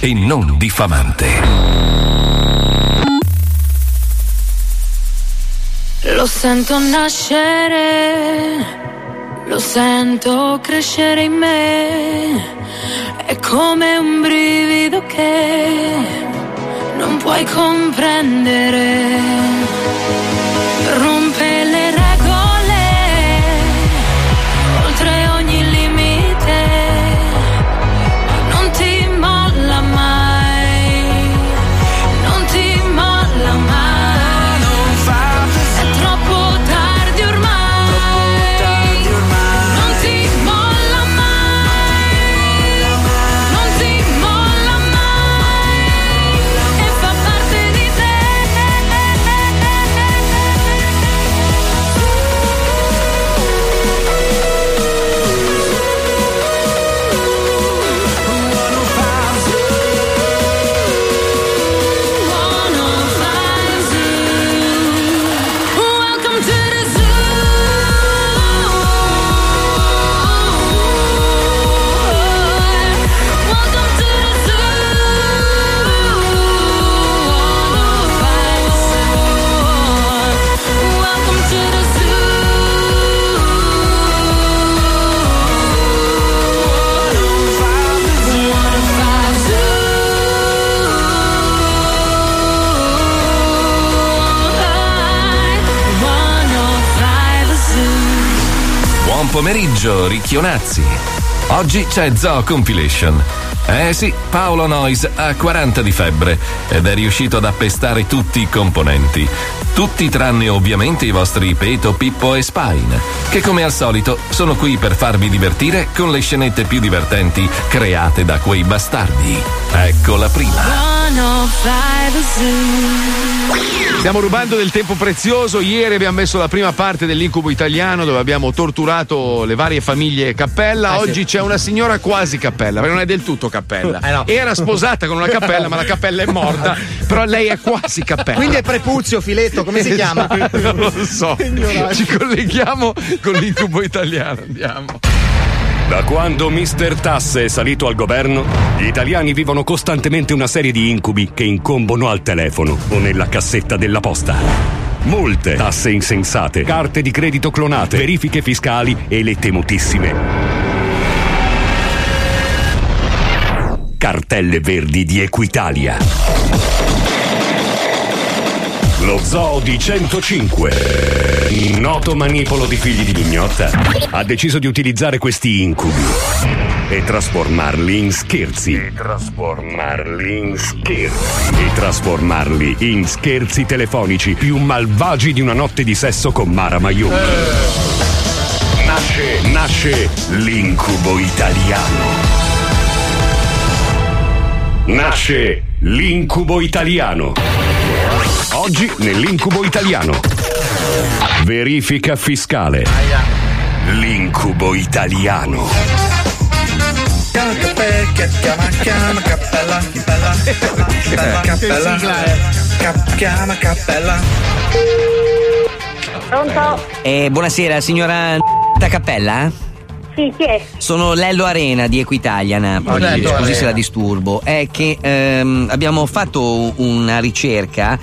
e non diffamante. Lo sento nascere, lo sento crescere in me, è come un brivido che non puoi comprendere. Buon pomeriggio, ricchionazzi. Oggi c'è Zoo Compilation. Eh sì, Paolo Nois ha 40 di febbre ed è riuscito ad appestare tutti i componenti. Tutti tranne ovviamente i vostri Peto, Pippo e Spine, che come al solito sono qui per farvi divertire con le scenette più divertenti create da quei bastardi. Ecco la prima. 105 Zoo. Stiamo rubando del tempo prezioso. Ieri abbiamo messo la prima parte dell'incubo italiano dove abbiamo torturato le varie famiglie Cappella. Eh, sì. Oggi c'è una signora quasi Cappella, perché non è del tutto Cappella. Eh, no. Era sposata con una Cappella, ma la Cappella è morta. Però lei è quasi Cappella. Quindi è prepuzio, filetto, come si chiama? non lo so. Ci colleghiamo con l'incubo italiano. Andiamo. Da quando Mr. Tasse è salito al governo, gli italiani vivono costantemente una serie di incubi che incombono al telefono o nella cassetta della posta. Multe, tasse insensate, carte di credito clonate, verifiche fiscali e le temutissime cartelle verdi di Equitalia. Lo Zoo di 105, noto manipolo di figli di mignotta, ha deciso di utilizzare questi incubi e trasformarli in scherzi. E trasformarli in scherzi. E trasformarli in scherzi telefonici più malvagi di una notte di sesso con Mara Maione. Nasce, nasce l'incubo italiano. Nasce l'incubo italiano. Oggi nell'incubo italiano. Verifica fiscale. L'incubo italiano. Chiama, chiama cappella, cappella, cappella, cappella, Cap- chiama cappella. Pronto? Eh, buonasera, signora Cappella? Sì, chi è? Sono Lello Arena di Equitalia Napoli. Lello Scusi Arena. se la disturbo. È che ehm, abbiamo fatto una ricerca.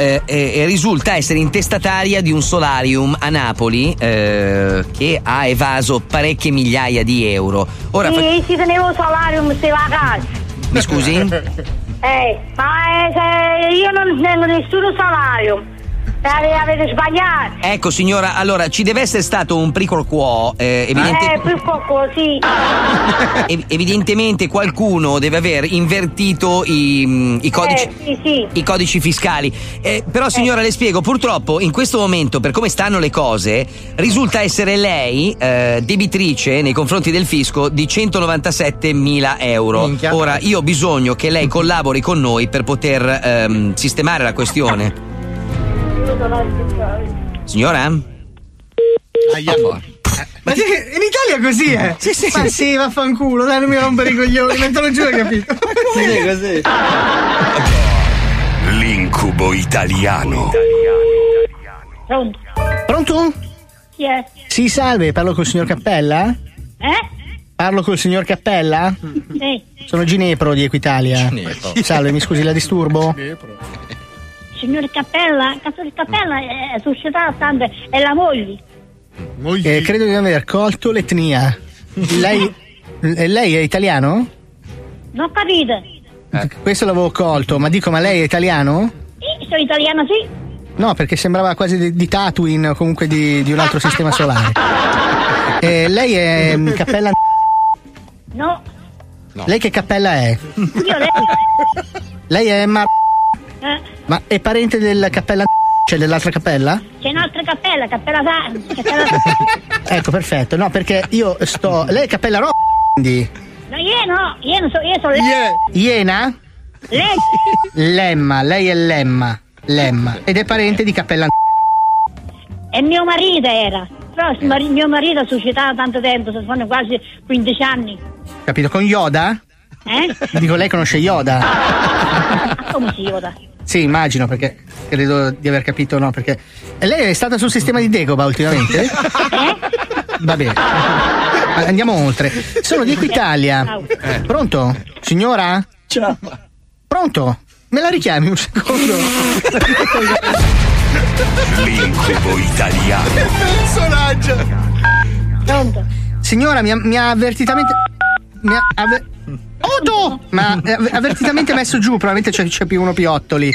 Eh, e e risulta essere intestataria di un solarium a Napoli eh, che ha evaso parecchie migliaia di euro. Ora, Sì, ci tenevo solarium, stai a casa. mi scusi? Eh, ma eh, se io non tengo nessuno salario. Ave- Avete sbagliato. Ecco signora, allora ci deve essere stato un prequel quo, eh, evidente- Eh, più poco, sì. ev- evidentemente qualcuno deve aver invertito i, mm, i codici. Eh, sì, sì. I codici fiscali. Eh, però, signora, le spiego: purtroppo, in questo momento, per come stanno le cose, risulta essere lei eh, debitrice nei confronti del fisco di 197 mila euro. Minchia. Ora, io ho bisogno che lei collabori con noi per poter ehm, sistemare la questione. Signora? Ma sì, in Italia così è. Sì, sì. Ma sì, vaffanculo, dai, non mi rompere i coglioni, te lo giuro, capito? Così, così. L'incubo italiano. Pronto? Pronto? Chi è? Sì, salve, parlo col signor Cappella? Eh? Parlo col signor Cappella? Sì. Sono Ginepro di Equitalia. Salve, mi scusi la disturbo? Signor Cappella, di Cappella è è società tanto è la moglie. Eh, credo di aver colto l'etnia. Lei, eh, lei è italiano? Non capite? Questo l'avevo colto, ma dico, ma lei è italiano? Sì, sono italiana, sì. No, perché sembrava quasi di, di Tatooine o comunque di, di un altro sistema solare. Eh, lei è mm, Cappella. No, Lei che cappella è? io lei. Lei è Mar. Eh, Ma è parente del Cappella. Cioè dell'altra cappella? c'è un'altra cappella, cappella Sarno. Cappella... Ecco, perfetto. No, perché io sto. Lei è Cappella Ro. Quindi. No, io no, io non so, io sono lei. Iena? Lei. Lemma, lei è Lemma. Lemma. Ed è parente di Cappella. E mio marito era. Però mio marito ha suscitato tanto tempo, sono quasi 15 anni. Capito? Con Yoda? Eh? Dico, lei conosce Yoda? Ma come si vota? Sì, immagino, perché credo di aver capito, no? Perché. E lei è stata sul sistema di Degoba ultimamente? Eh? Va bene. Andiamo oltre. Sono di Equitalia. Ciao. Pronto? Signora? Ciao. Pronto? Me la richiami un secondo? L'incubo italiano. Pronto? Signora, mi ha, mi ha avvertitamente. Mi ha. Avver... Odo! Ma eh, av- avvertitamente messo giù, probabilmente c'è, c'è P1 P8 lì.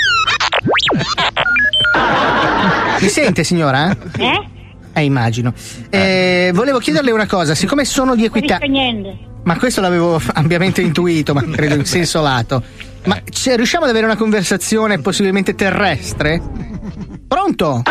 Mi sente, signora? Eh? Eh, immagino. Eh, volevo chiederle una cosa, siccome sono di Non niente. Ma questo l'avevo ampiamente intuito, ma credo in senso lato. Ma cioè, riusciamo ad avere una conversazione possibilmente terrestre? Pronto?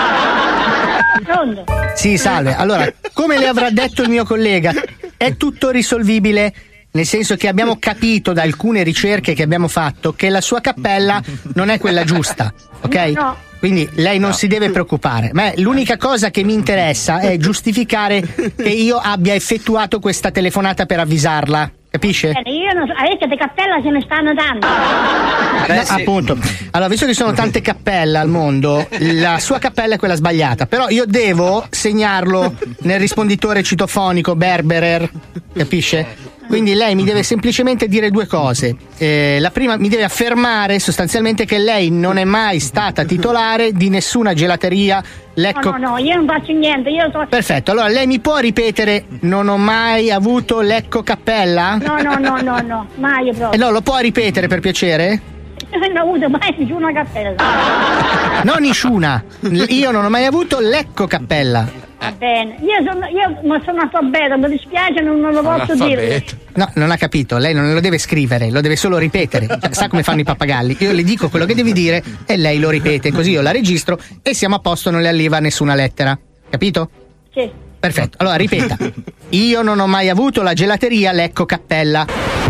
Pronto? Sì, salve. Allora, come le avrà detto il mio collega, è tutto risolvibile. Nel senso che abbiamo capito da alcune ricerche che abbiamo fatto che la sua cappella non è quella giusta, ok? No. Quindi lei non si deve preoccupare. Ma l'unica cosa che mi interessa è giustificare che io abbia effettuato questa telefonata per avvisarla. Capisce? Bene, io non so, adesso di cappella se ne stanno dando. No, Appunto. Allora, visto che ci sono tante cappelle al mondo, la sua cappella è quella sbagliata. Però io devo segnarlo nel risponditore citofonico Berberer. Capisce? Quindi lei mi deve semplicemente dire due cose. Eh, la prima mi deve affermare sostanzialmente che lei non è mai stata titolare di nessuna gelateria Lecco. No, no, no, io non faccio niente, so... Perfetto, allora lei mi può ripetere non ho mai avuto Lecco Cappella? No, no, no, no, no, mai E proprio. no, lo può ripetere per piacere? Non ho avuto mai più una cappella. Non Nishuna. Io non ho mai avuto Lecco Cappella. Va bene. Io sono, io ma sono analfabeta, mi dispiace, non, non lo posso dire. No, non ha capito. Lei non lo deve scrivere, lo deve solo ripetere. Sa come fanno i pappagalli? Io le dico quello che devi dire e lei lo ripete, così io la registro e siamo a posto, non le arriva nessuna lettera. Capito? Sì. Perfetto. Allora ripeta. Io non ho mai avuto la gelateria Lecco Cappella.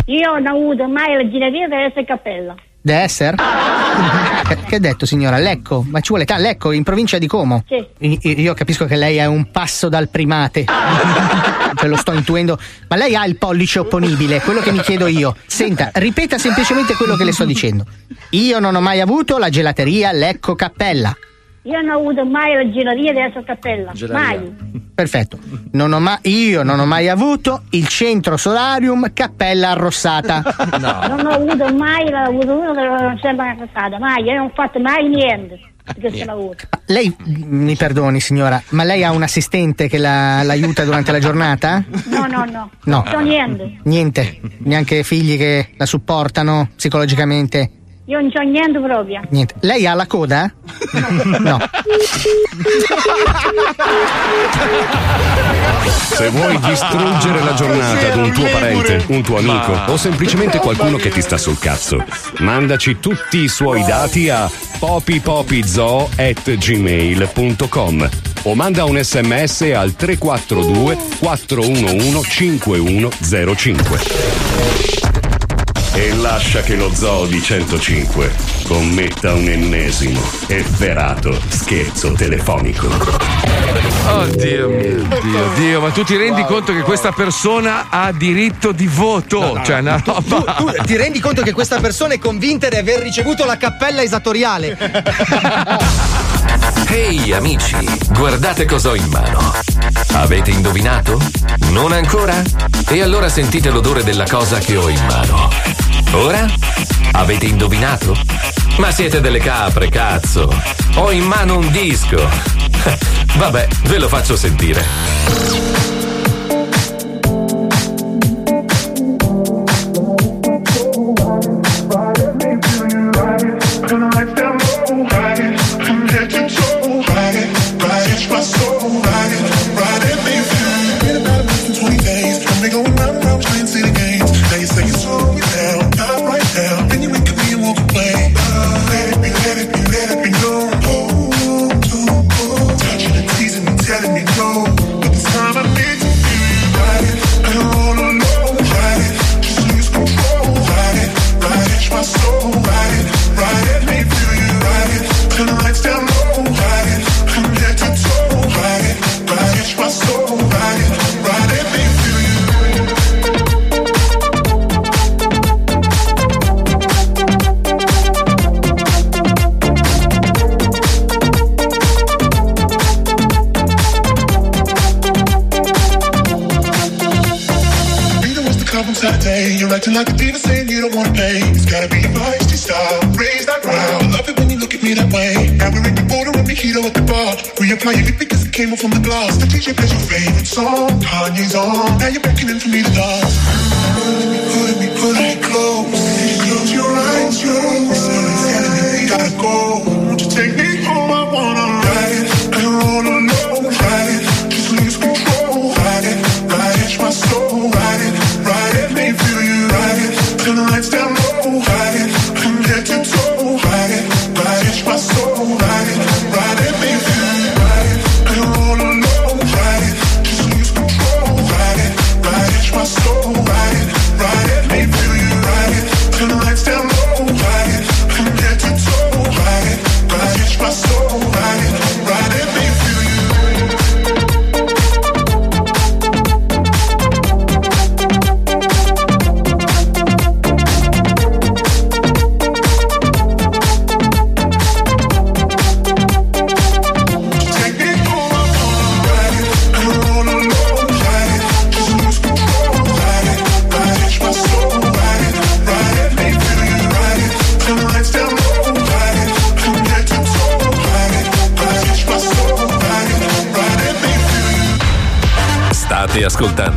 Io non ho avuto mai la per essere cappella. Deve essere? Che, ha detto signora? Lecco? Ma ci vuole ta- Lecco, in provincia di Como? Sì. Io capisco che lei è un passo dal primate. Cioè lo sto intuendo. Ma lei ha il pollice opponibile, quello che mi chiedo io. Senta, ripeta semplicemente quello che le sto dicendo. Io non ho mai avuto la gelateria Lecco Cappella. Io non ho avuto mai la giratina per essere cappella. Mai. Perfetto. Non ho ma- io non ho mai avuto il centro solarium Cappella Arrossata. Non ho avuto mai la avuto uno che non sembra caccata, mai, io non ho fatto mai niente. L'ho avuto. Lei, mi perdoni signora, ma lei ha un assistente che la- l'aiuta durante la giornata? No, no, no. No. Non so niente. Niente, neanche figli che la supportano psicologicamente. Io non c'ho niente proprio. Niente. Lei ha la coda? No. Se vuoi distruggere la giornata ad un tuo parente, un tuo amico o semplicemente qualcuno che ti sta sul cazzo, mandaci tutti i suoi dati a popipopizoo.gmail.com o manda un sms al 342 411 5105 e lascia che lo Zoo di 105 commetta un ennesimo efferato scherzo telefonico. Oddio mio Dio, Dio, ma tu ti rendi conto che questa persona ha diritto di voto? Cioè, una roba. Tu ti rendi conto che questa persona è convinta di aver ricevuto la cappella esatoriale? Ehi amici, guardate cosa ho in mano. Avete indovinato? Non ancora? E allora sentite l'odore della cosa che ho in mano. Ora? Avete indovinato? Ma siete delle capre, cazzo! Ho in mano un disco! Vabbè, ve lo faccio sentire. Your lip because it came off from the glass. The DJ plays your favorite song. Kanye's on. Now you're beckoning for me to dance. Pulling me, pulling me, pulling me close. Close your eyes, yo. Someone's telling me we gotta go. Won't you take me home? I wanna ride it. I don't wanna ride it. Just lose control, ride it. Ride it, my soul, ride it. Ride it, me feel you, ride it. Turn the lights down low, ride ascoltando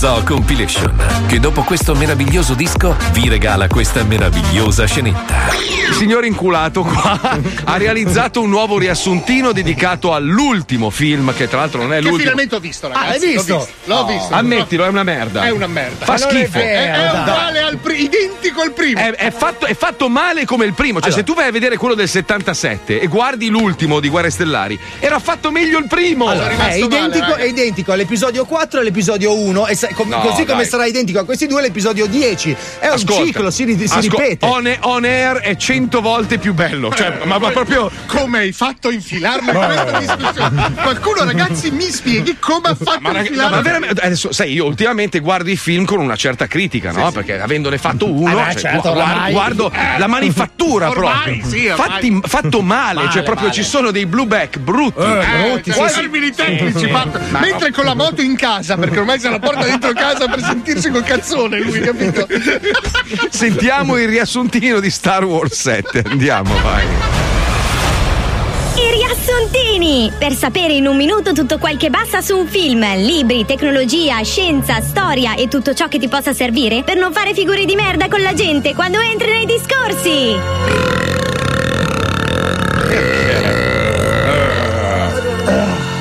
Zoo Compilation, che dopo questo meraviglioso disco vi regala questa meravigliosa scenetta. Il signor inculato qua ha realizzato un nuovo riassuntino dedicato all'ultimo film, che tra l'altro non è Che l'ultimo. finalmente ho visto, ragazzi. Ah, l'hai visto? L'ho visto. L'ho visto. Ammettilo, è una merda. È una merda. Fa Ma non è schifo. vero, È, è uguale al pri- identico al primo. È, è fatto, è fatto male come il primo. Cioè, Allora. se tu vai a vedere quello del 77 e guardi l'ultimo di Guerre Stellari, era fatto meglio il primo. Allora, è, identico, è identico all'episodio 4 e all'episodio 1, e sa- com- No, così come dai. sarà identico a questi due l'episodio 10. È un Ascolta. ciclo, si, si Ascol- ripete. On, on air è cento volte più bello. Cioè, ma, ma proprio. Come hai fatto a infilarmi in questa discussione? Qualcuno, ragazzi, mi spieghi come ha fatto Ma, infilarmi? ma veramente, adesso, sai, io ultimamente guardo i film con una certa critica, no? Perché avendone fatto uno, Eh beh, cioè, certo, gu- oramai. guardo Eh. la manifattura Ormai, proprio. sì. Fatti- fatto male, Male, cioè proprio male. ci sono dei blue back brutti. Eh, Quasi- quasi termini tecnici mentre con la moto in casa perché ormai se la porta dentro casa per sentirsi col cazzone lui capito Sentiamo il riassuntino di Star Wars 7. Andiamo, vai. Il Riassuntini! Per sapere in un minuto tutto quel che basta su un film, libri, tecnologia, scienza, storia e tutto ciò che ti possa servire per non fare figure di merda con la gente quando entri nei discorsi!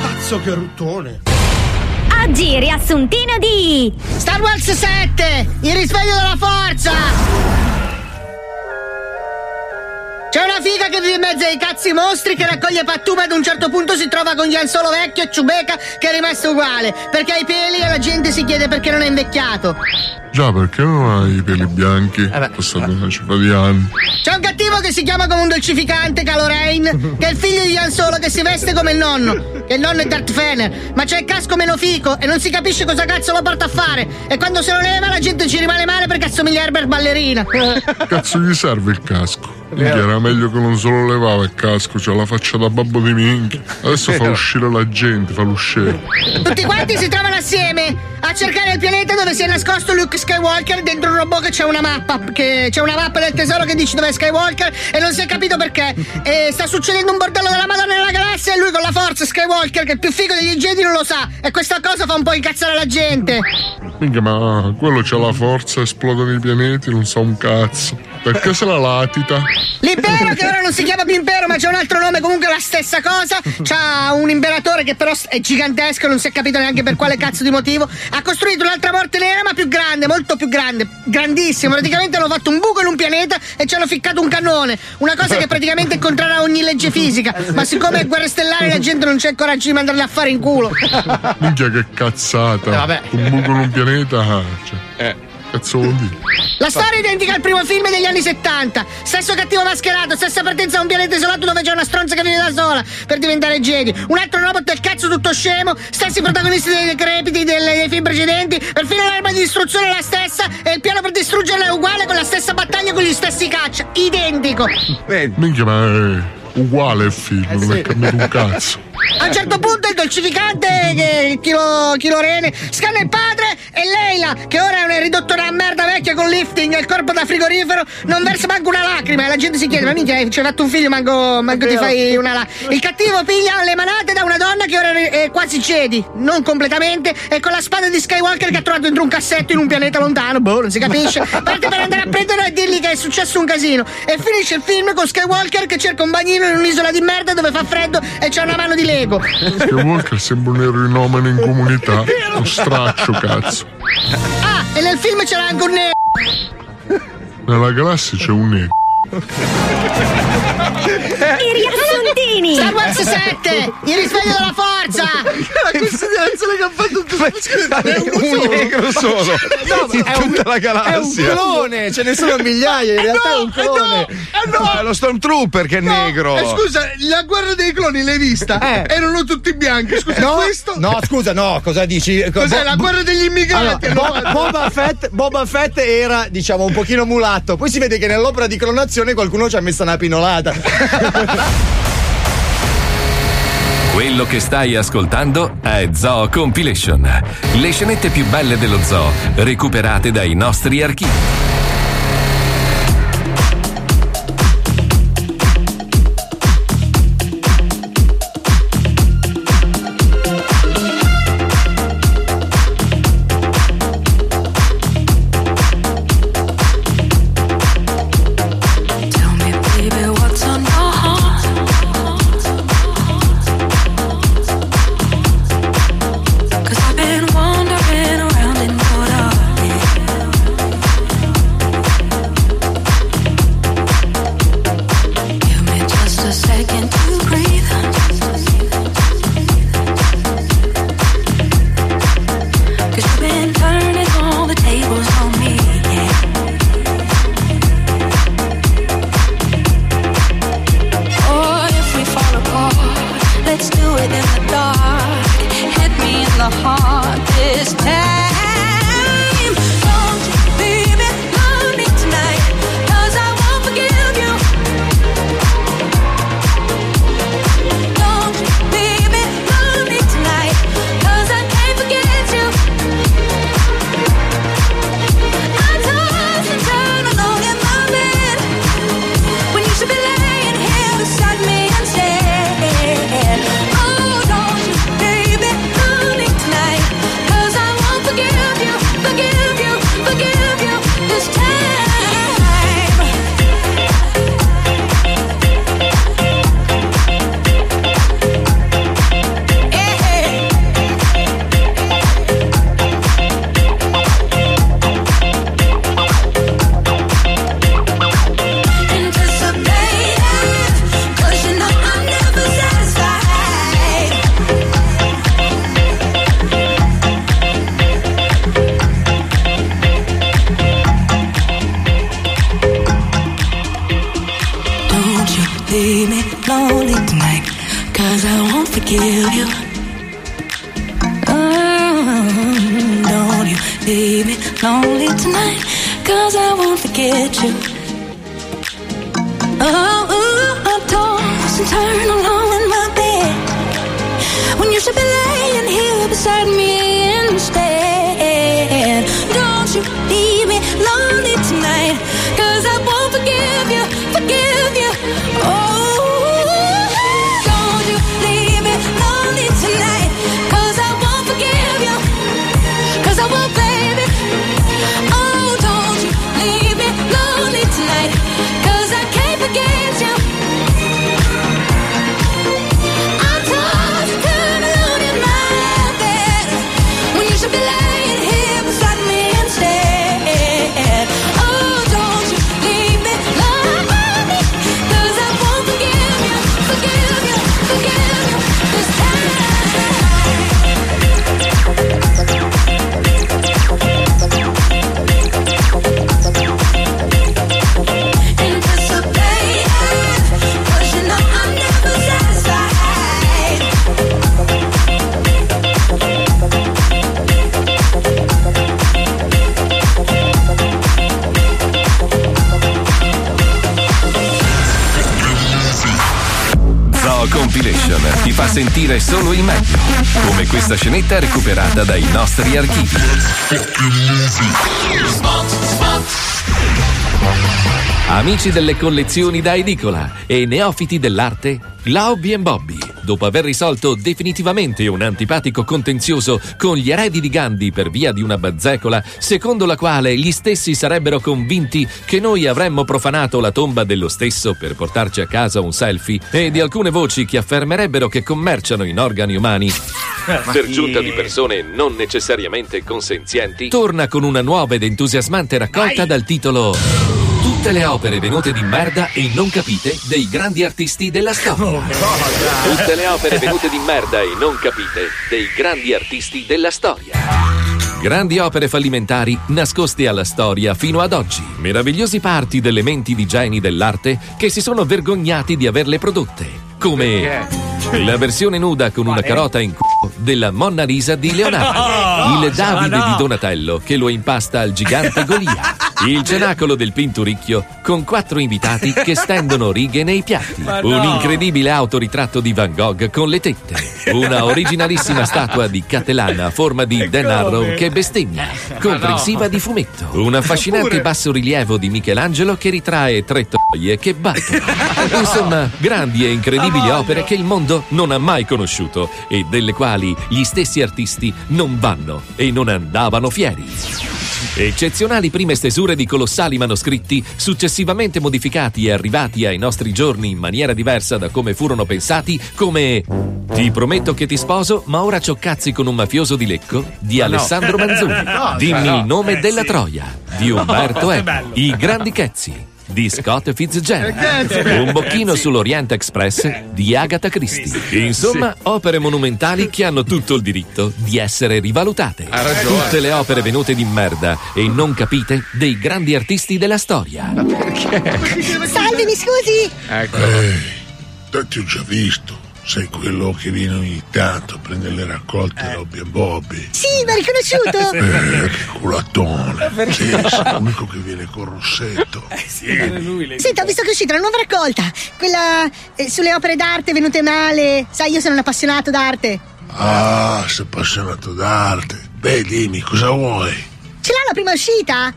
Cazzo che ruttone. Oggi riassuntino di Star Wars 7! Il risveglio della forza! C'è una figa che vive in mezzo ai cazzi mostri che raccoglie pattume ad un certo punto si trova con Ian Solo vecchio e Ciubeca che è rimasto uguale perché ha i peli e la gente si chiede perché non è invecchiato. Già, perché non hai i peli bianchi? È passato una cifra di anni. C'è un cattivo che si chiama come un dolcificante, Calorain, che è il figlio di Ian Solo che si veste come il nonno. Che il nonno è Darth Fener, ma c'è il casco meno fico e non si capisce cosa cazzo lo porta a fare. E quando se lo leva la gente ci rimane male perché assomiglia a Herbert Ballerina. Cazzo gli serve il casco? Minchia, era meglio che non se lo levava il casco, c'ha la faccia da babbo di minchia. Adesso fa uscire la gente, fa l'uscere. Tutti quanti si trovano assieme a cercare il pianeta dove si è nascosto Luke Skywalker dentro un robot che c'è una mappa. Che c'è una mappa del tesoro che dice dove è Skywalker e non si è capito perché. E sta succedendo un bordello della Madonna nella galassia e lui con la forza Skywalker, che è più figo degli Jedi, non lo sa. E questa cosa fa un po' incazzare la gente. Minchia, ma quello c'ha la forza, esplodono i pianeti, non sa un cazzo. Perché se la latita? L'impero che ora non si chiama più impero ma c'è un altro nome comunque la stessa cosa c'ha un imperatore che però è gigantesco non si è capito neanche per quale cazzo di motivo ha costruito un'altra morte nera ma più grande molto più grande grandissimo praticamente hanno fatto un buco in un pianeta e ci hanno ficcato un cannone una cosa che praticamente è contraria a ogni legge fisica ma siccome è guerra stellare la gente non c'è il coraggio di mandarli a fare in culo Minchia che cazzata. Eh, vabbè. Un buco in un pianeta. ah, Cioè, Cazzo vuol dire? La storia è identica al primo film degli anni 70. Stesso cattivo mascherato, stessa partenza da un pianeta isolato dove c'è una stronza che vive da sola per diventare Jedi. Un altro robot del cazzo tutto scemo, stessi protagonisti dei decrepiti del- dei film precedenti. Perfino l'arma di distruzione è la stessa e il piano per distruggerla è uguale con la stessa battaglia con gli stessi caccia. Identico. Minchia, ma è uguale il film, non è cambiato un cazzo. A un certo punto il dolcificante, che il chilo, chilo rene, scanna il padre e Leila, che ora è una ridotta una merda vecchia con lifting e il corpo da frigorifero, non versa manco una lacrima. E la gente si chiede: Ma minchia, ci hai fatto un figlio, manco, manco ti fai una lacrima. Il cattivo piglia le manate da una donna che ora è quasi Jedi, non completamente, e con la spada di Skywalker che ha trovato dentro un cassetto in un pianeta lontano, boh, non si capisce. Parte per andare a prendere e dirgli che è successo un casino. E finisce il film con Skywalker che cerca un bagnino in un'isola di merda dove fa freddo e c'ha una mano di Lego. Skywalker sembra un eroinomane in comunità. Lo straccio, cazzo. Ah, e nel film c'era anche un nero. Nella galassia c'è un nero. I riassuntini! Star Wars 7! Il risveglio della forza! La considerazione che ha fatto tutto un negro solo in tutta la galassia. È un clone, ce ne sono migliaia, in realtà è un clone. È lo Stormtrooper che è negro. Eh, scusa, la guerra dei cloni l'hai vista? Eh. Erano tutti bianchi. Scusa, No, questo? no, scusa, no, cosa dici? Cos'è Bo- la guerra degli immigrati? Allora, no? Bo- Boba, Fett, Boba Fett era, diciamo, un pochino mulatto. Poi si vede che nell'opera di clonazione qualcuno ci ha messo una pinolata. Quello che stai ascoltando è Zoo Compilation. Le scenette più belle dello zoo, recuperate dai nostri archivi. Compilation ti fa sentire solo il meglio, come questa scenetta recuperata dai nostri archivi. Amici delle collezioni da edicola e neofiti dell'arte, Glaubi e Bobby, dopo aver risolto definitivamente un antipatico contenzioso con gli eredi di Gandhi per via di una bazzecola, secondo la quale gli stessi sarebbero convinti che noi avremmo profanato la tomba dello stesso per portarci a casa un selfie, e di alcune voci che affermerebbero che commerciano in organi umani, per giunta di persone non necessariamente consenzienti, torna con una nuova ed entusiasmante raccolta dal titolo Tutte le opere venute di merda e non capite dei grandi artisti della storia. Tutte le opere venute di merda e non capite dei grandi artisti della storia. Grandi opere fallimentari nascoste alla storia fino ad oggi. Meravigliosi parti delle menti di geni dell'arte che si sono vergognati di averle prodotte. Come la versione nuda con una carota in culo della Monna Lisa di Leonardo. No, il Davide no. di Donatello che lo impasta al gigante Golia. Il cenacolo del Pinturicchio con quattro invitati che stendono righe nei piatti. No. Un incredibile autoritratto di Van Gogh con le tette. Una originalissima statua di Catalana a forma di Dan Harrow che bestemmia, comprensiva di fumetto. Un affascinante bassorilievo di Michelangelo che ritrae tre troie che battono. Insomma, grandi e incredibili opere che il mondo non ha mai conosciuto e delle quali gli stessi artisti non vanno e non andavano fieri. Eccezionali prime stesure di colossali manoscritti, successivamente modificati e arrivati ai nostri giorni in maniera diversa da come furono pensati, come Ti prometto che ti sposo, ma ora cioccazzi con un mafioso di Lecco di Ma no. Alessandro Manzoni. No, Dimmi no. il nome Eh, della sì. Troia di Umberto bello. I grandi Chezzi di Scott Fitzgerald. Chezzi. Un bocchino sull'Orient Express di Agatha Christie. Insomma, opere monumentali che hanno tutto il diritto di essere rivalutate. Ha ragione. Tutte le opere venute di merda e non capite dei grandi artisti della storia. Salve, mi scusi? Ecco. Ehi, te ti ho già visto. Sei quello che viene ogni tanto a prendere le raccolte da Bobby e Bobby. Sì, mi ha riconosciuto? Eh, che culatone. Sì, sei l'unico che viene col rossetto. Senta, ho visto che è uscita una nuova raccolta. Quella eh, sulle opere d'arte venute male. Sai, io sono un appassionato d'arte. Ah, sei appassionato d'arte. Beh, dimmi, cosa vuoi? Ce l'ha la prima uscita?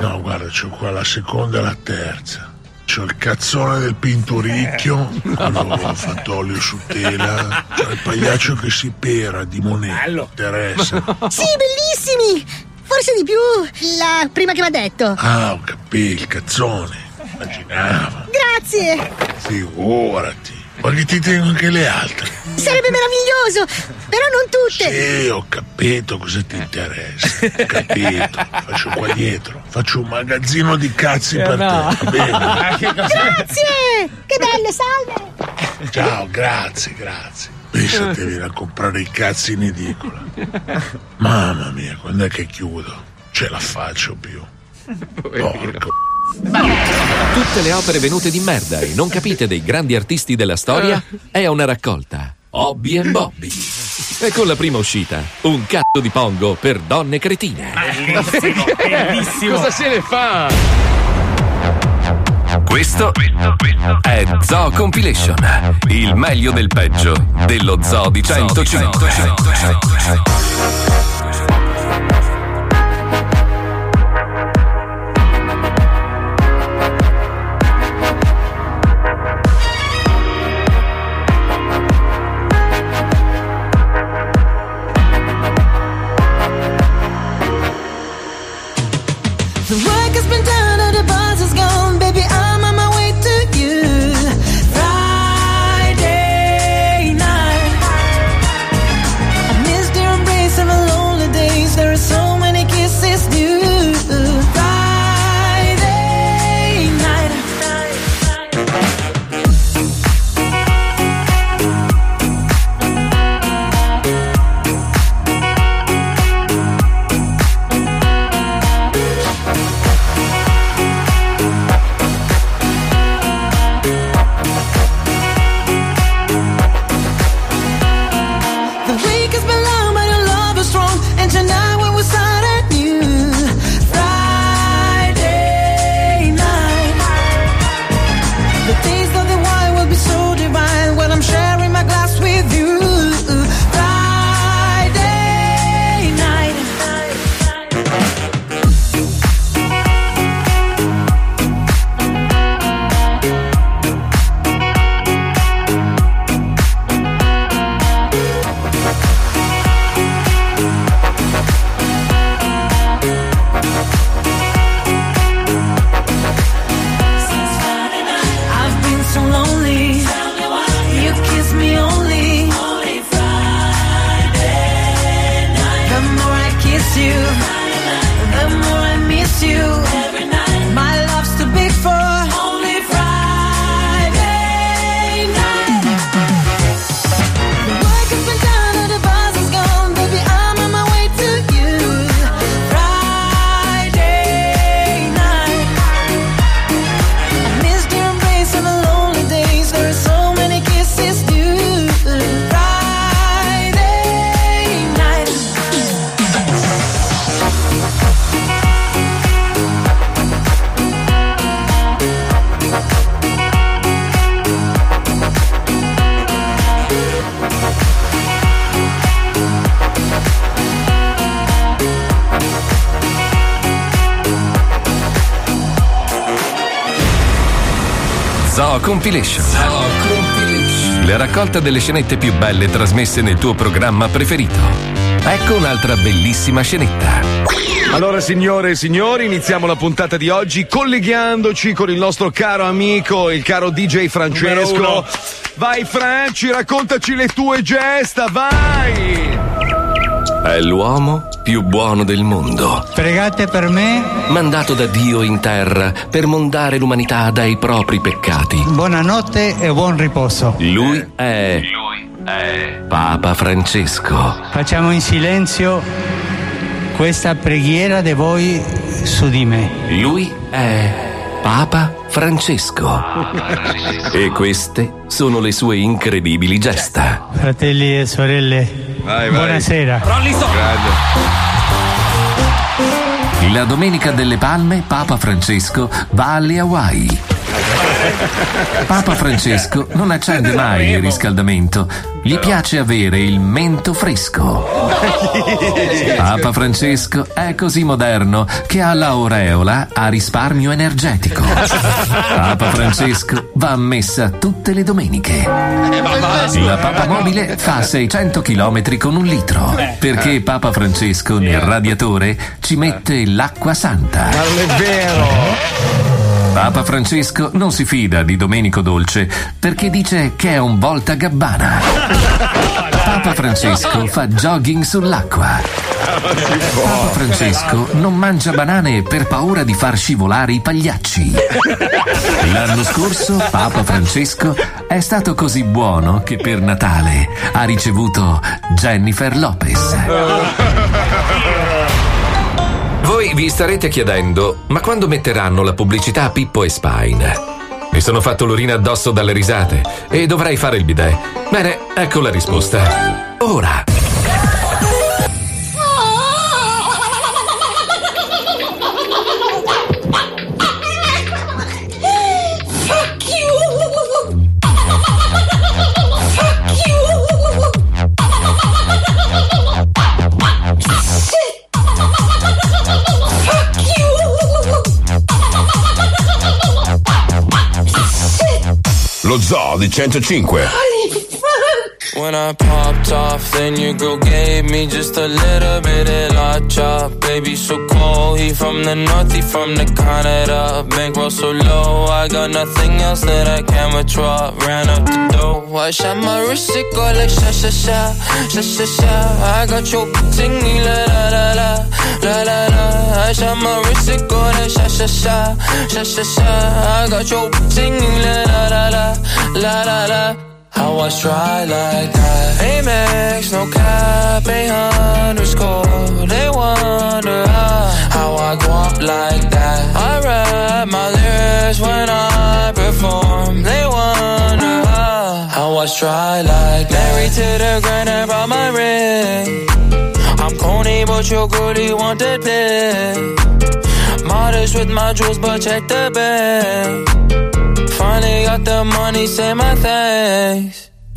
No, guarda, c'ho qua la seconda e la terza. C'ho il cazzone del pinturicchio, quello fatto olio su tela. C'ho il pagliaccio che si pera di Monet. Interessa? Sì, bellissimi! Forse di più la prima che mi ha detto. Ah, ho capito, il cazzone. Immaginavo. Grazie! Figurati. Ma che ti tengo anche le altre. Sarebbe meraviglioso! Però non tutte! Sì, ho capito cosa ti interessa. Ho capito. Faccio qua dietro. Faccio un magazzino di cazzi per te. Va bene? Grazie! Che bello, salve! Ciao, grazie, grazie. Pensa te vieni a comprare i cazzi in edicola. Mamma mia, quando è che chiudo? Ce la faccio più. Porco. Tutte le opere venute di merda e non capite dei grandi artisti della storia eh. è una raccolta. Hobby and Bobby. E con la prima uscita, un cazzo di pongo per donne cretine. Bellissimo, bellissimo. Cosa se ne fa? Questo, è Zo Compilation, il meglio del peggio dello Zoo di 105. 105. 105. 105. Zoo Compilation. La raccolta delle scenette più belle trasmesse nel tuo programma preferito. Ecco un'altra bellissima scenetta. Allora, signore e signori, iniziamo la puntata di oggi colleghiamoci con il nostro caro amico, il caro DJ Francesco. Vai, Franci, raccontaci le tue gesta, vai! È l'uomo più buono del mondo. Pregate per me. Mandato da Dio in terra per mondare l'umanità dai propri peccati. Buonanotte e buon riposo. Lui è. Lui è. Papa Francesco. Facciamo in silenzio questa preghiera di voi su di me. Lui è. Papa Francesco. E queste sono le sue incredibili gesta. Fratelli e sorelle, vai. buonasera. La domenica delle palme, Papa Francesco va alle Hawaii. Papa Francesco non accende mai il riscaldamento, gli piace avere il mento fresco. Papa Francesco è così moderno che ha l'aureola a risparmio energetico. Papa Francesco va a messa tutte le domeniche. La Papa Mobile fa 600 km con un litro perché Papa Francesco nel radiatore ci mette l'acqua santa. Ma non è vero! Papa Francesco non si fida di Domenico Dolce perché dice che è un volta gabbana. Papa Francesco fa jogging sull'acqua. Papa Francesco non mangia banane per paura di far scivolare i pagliacci. L'anno scorso Papa Francesco è stato così buono che per Natale ha ricevuto Jennifer Lopez. Vi starete chiedendo, ma quando metteranno la pubblicità a Pippo e Spine? Mi sono fatto l'urina addosso dalle risate e dovrei fare il bidet. Bene, ecco la risposta. Ora. Lo zoo di 105. When I popped off, then your girl gave me just a little bit of la chop. Baby, so cold. He from the north, he from the Canada. Bankroll so low, I got nothing else that I can withdraw. Ran up the dough, I shot my wrist, it go like sha sha sha, sha sha sha. I got your singing la la la la, la la la. I shot my wrist, it go like sha sha sha, sha sha sha. I got your singing la la la la, la la la. How I try like that. Amex, no cap, a underscore. They wonder how, I go up like that. I rap my lyrics when I perform. They wonder how I try like that. Married to the grind, I brought my ring. I'm corny, but your girlie want the dick. Modest with my jewels, but check the bag. Finally got the money, say my thanks.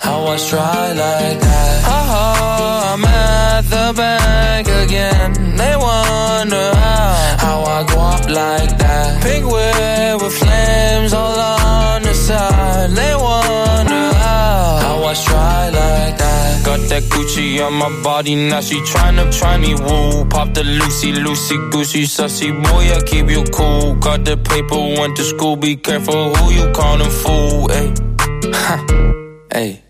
How I try like that. Ha ha, I'm at the bank again. They wonder how, how I go up like that. Pink whip with flames all on the side. They wonder how, how I try like that. Got that Gucci on my body, now she tryna try me woo. Pop the Lucy, Lucy, Goosey, sussy boy, I keep you cool. Got the paper, went to school, be careful who you callin' fool, ayy. Hey.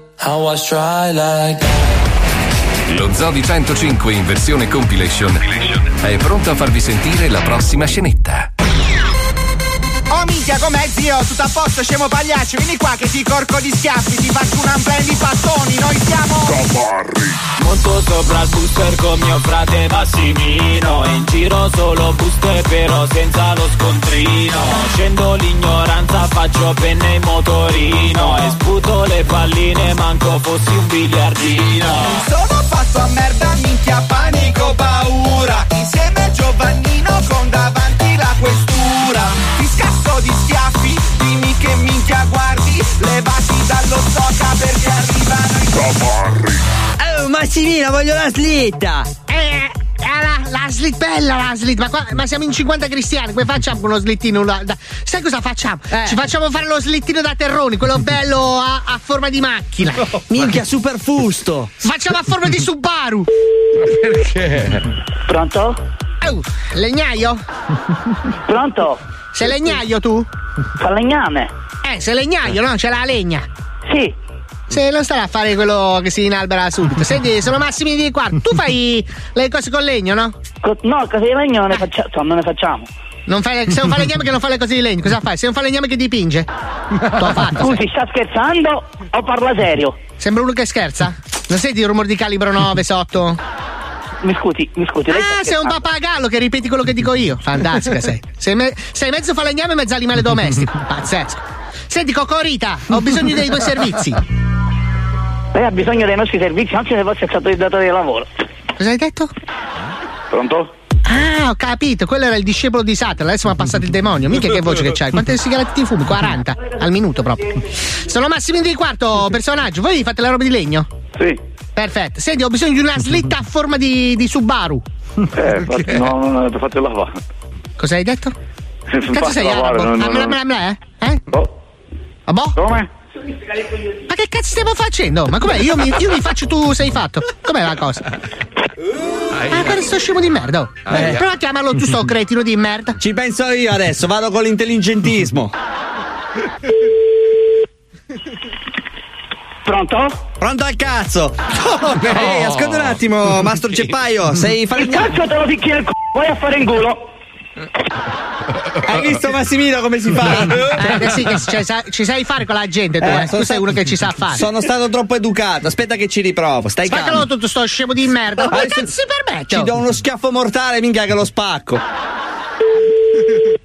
Lo Zoo di 105 in versione compilation è pronto a farvi sentire la prossima scenetta. Oh minchia, com'è zio? Tutto a posto, scemo pagliaccio? Vieni qua che ti corco di schiaffi, ti faccio un amplio di pattoni, noi siamo... Monto sopra il booster con mio frate Massimino. In giro solo buste però senza lo scontrino. Scendo l'ignoranza, faccio penne in motorino. E sputo le palline, manco fossi un biliardino. Sono fatto a merda, minchia, panico, paura. Insieme a Giovannino con davanti di schiaffi, dimmi che minchia guardi Levati dallo zoca perché arrivano i camarri Oh, Massimino, voglio la slitta! Eh, la, la slit, bella la slit, ma, qua- ma siamo in 50 cristiani, come facciamo con uno slittino? da- da- sai cosa facciamo? Ci facciamo fare lo slittino da terroni, quello bello a, a forma di macchina. Minchia, super fusto! Facciamo a forma di Subaru. Perché? Pronto? Oh, legnaio? Pronto? Sei legnaio tu? Falegname. Eh, sei legnaio, no? C'è la legna. Sì. Se non starà a fare quello che si inalbera subito. Senti, sono Massimi di qua. Tu fai le cose con legno, no? No, cose di legno non ne, faccia- insomma, non ne facciamo. Non fai, sei un falegname che non fa le cose di legno, cosa fai? Sei un falegname che dipinge? T'ho fatto. Scusi, sta scherzando o parla serio? Sembra uno che scherza? Non senti il rumore di calibro 9 sotto? Mi scusi, mi scusi. Ah, sei un pappagallo che ripeti quello che dico io. Fantastica sei. Sei, me- sei mezzo falegname e mezzo animale domestico. Pazzesco. Senti, Cocorita, ho bisogno dei tuoi servizi. Lei ha bisogno dei nostri servizi, anche se fosse stato il datore di lavoro. Cosa hai detto? Pronto? Ah, ho capito, quello era il discepolo di Satana, adesso mi ha passato il demonio. Mica che voce che c'hai. Quante sigarette ti fumi? 40 al minuto proprio. Sono Massimino di quarto personaggio. Voi fate la roba di legno? Sì. Perfetto. Senti, ho bisogno di una slitta a forma di, di Subaru. Eh, fatti, no, no, no, fate lavare. Cosa hai detto? Cazzo sei arabo? no, no, Ah, bla, no. bla, bla, eh? Eh? Ah, boh? Come? Ma che cazzo stiamo facendo? Ma com'è? Io mi, io mi faccio, tu sei fatto. Com'è la cosa? Ah, guarda sto scemo di merda. oh. Eh. Prova a chiamarlo tu sto cretino di merda. Ci penso io adesso, vado con l'intelligentismo. Pronto? Pronto al cazzo! Ehi, ascolta un attimo, Mastro Ceppaio, sei Il falegname? cazzo te lo picchi nel c***o, vai a fare in culo. Hai visto Massimino come si fa? Eh, sì, che ci sai, ci sai fare con la gente, tu, Eh, eh. Tu sei uno che ci sa fare. Sono stato troppo educato, aspetta che ci riprovo, stai Spaccalo calmo. tutto sto scemo di merda. Ma che Adesso- cazzo si permette? Ci do uno schiaffo mortale, minchia che lo spacco.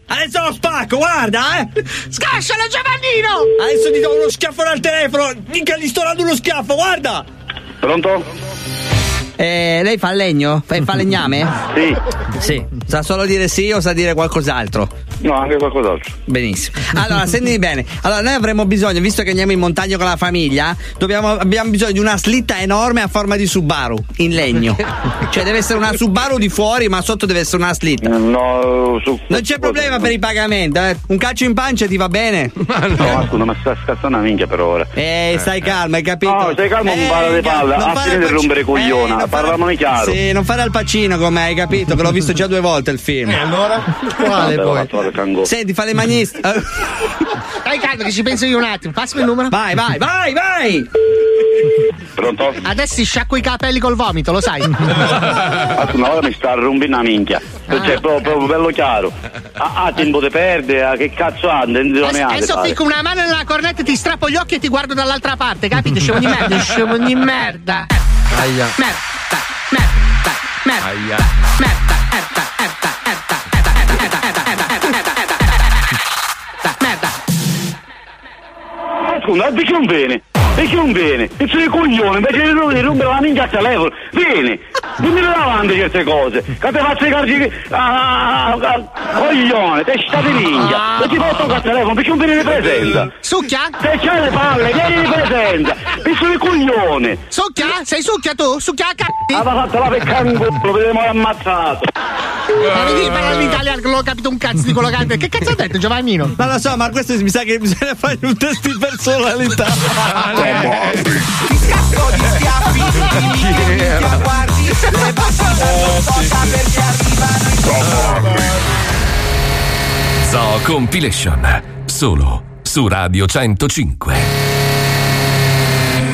Adesso lo spacco, guarda, eh! Scascialo, Giovannino! Adesso ti do uno schiaffo dal telefono! Minchia, gli sto dando uno schiaffo, guarda! Pronto? Eh, lei fa il legno? Fa il falegname? Sì. Sì. Sa solo dire sì o sa dire qualcos'altro? No, anche qualcos'altro. Benissimo. Allora, sentimi bene. Allora, noi avremo bisogno, visto che andiamo in montagna con la famiglia, dobbiamo- abbiamo bisogno di una slitta enorme a forma di Subaru, in legno. Cioè, deve essere una Subaru di fuori, ma sotto deve essere una slitta. No, su. Non c'è problema per il pagamento, eh. Un calcio in pancia ti va bene? No, ma scusa, ma sta scazzando una minchia per ora. Eh, stai calmo, hai capito? No, stai calmo, un palo di palle. non Ah, fare finite il di rompere cogliona, non fare- parliamone chiaro. Sì, non fare al pacino come hai capito, che l'ho visto già due volte il film. E allora? Quale poi? Cango. Senti, fa le magniste. Dai, calma, che ci penso io un attimo. Passami il numero. Vai, vai, vai, vai! Pronto? Adesso si sciacqua i capelli col vomito, lo sai. Ah, una volta mi sta rompendo una minchia. Cioè, proprio, proprio bello chiaro. Ah, ah, tempo di perdere, ah, che cazzo devo Adesso, ficco una mano nella cornetta, ti strappo gli occhi e ti guardo dall'altra parte, capito? Scemo di merda, scemo di merda. Aia. Merda, merda, merda, Aia. merda, merda, merda, merda, Scusa, perché non viene? Perché non viene? E sei coglione, invece di rompere la minchia al telefono. Vieni! Dimmi davanti certe cose. Che ti faccio i cardi. Ah, coglione, te state minchia. E ti porto al telefono, perché non vieni di presenza? Succhia? Se c'hai le palle, vieni di presenza. Sei il coglione. Succhia? Sei succhia tu? Succhia a cazzo? Aveva fatto la pecca in culo, vedremo ammazzato. Ma vedi parlare in italiano che non ho capito un cazzo di quello che ha detto. Che cazzo ha detto Giovannino? Non lo so, ma questo mi sa che bisogna fare un test di personalità. Scatto di schiaffi, dimmi che guardi, le passano sotto perché arrivano i Zoo Compilation. Solo su Radio 105.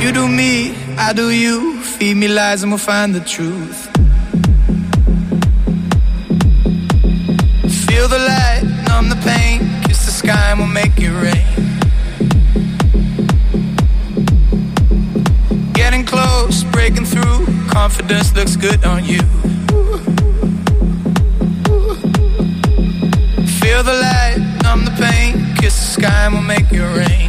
You do me, I do you. Feed me lies and we'll find the truth. Feel the light, numb the pain. Kiss the sky and we'll make it rain. Close, breaking through. Confidence looks good on you. Feel the light, numb the pain. Kiss the sky and we'll make it rain.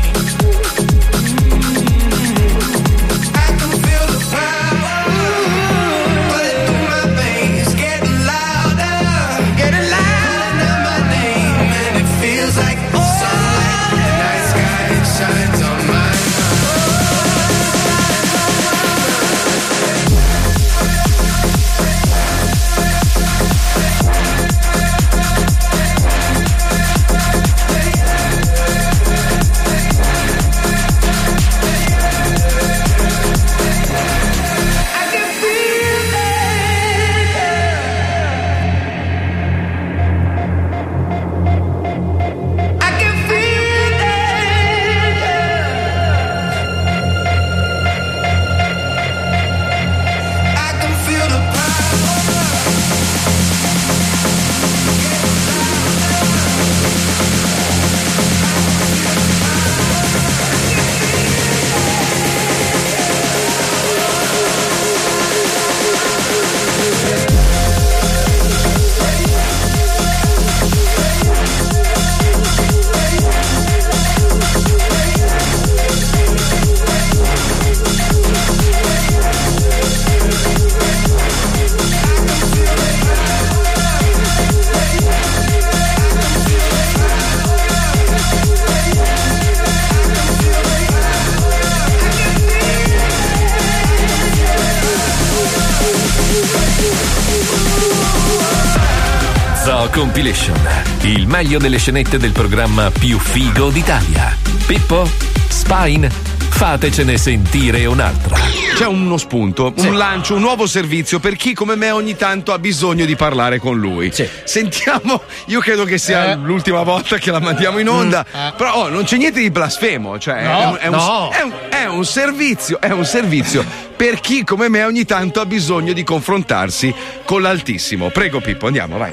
Il meglio delle scenette del programma più figo d'Italia. Pippo, Spine, fatecene sentire un'altra. C'è uno spunto, un lancio, un nuovo servizio per chi come me ogni tanto ha bisogno di parlare con lui. Sentiamo, io credo che sia l'ultima volta che la mandiamo in onda, però oh, non c'è niente di blasfemo, cioè No, è, un, è un- no. è un- è un servizio, è un servizio per chi come me ogni tanto ha bisogno di confrontarsi con l'altissimo. Prego Pippo, andiamo, vai.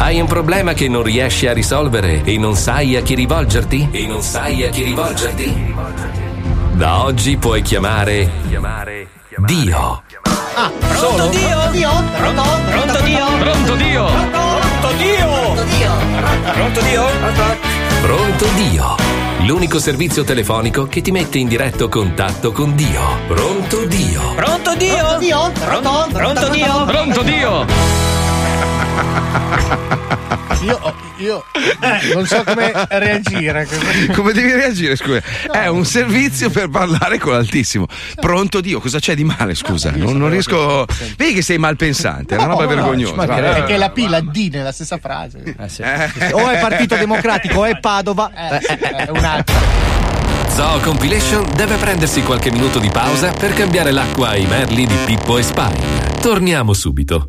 Hai un problema che non riesci a risolvere e non sai a chi rivolgerti? E non sai a chi rivolgerti? Da oggi puoi chiamare Dio. Ah, pronto Dio? Dio? Pronto? Pronto Dio? Pronto Dio? Pronto Dio? Pronto Dio? Pronto Dio. L'unico servizio telefonico che ti mette in diretto contatto con Dio. Pronto Dio. Pronto Dio? Dio? Pronto? Pronto Dio? Pronto Dio? Io, io non so come reagire. Come devi reagire, scusa? È un servizio per parlare con l'altissimo. Pronto Dio, cosa c'è di male, scusa? Non, non riesco. Vedi che sei malpensante, è una roba vergognosa. Vai. Perché la P, la D nella stessa frase. Eh. O è Partito Democratico o è Padova. Eh, è un'altra. Zoo Compilation deve prendersi qualche minuto di pausa per cambiare l'acqua ai merli di Pippo e Spine. Torniamo subito.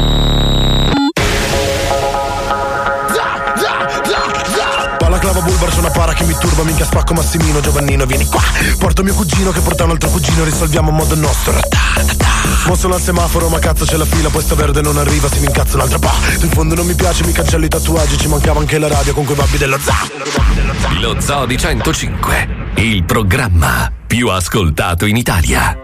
Balaclava bulbar c'è una para che mi turba Minchia spacco Massimino Giovannino vieni qua. Porto mio cugino che porta un altro cugino Risolviamo a modo nostro. Mo sono al semaforo ma cazzo c'è la fila Poi sta verde non arriva se mi incazzo un'altra pa. In fondo non mi piace mi cancello i tatuaggi Ci mancava anche la radio con quei babbi dello za. Lo Zoo di 105, il programma più ascoltato in Italia.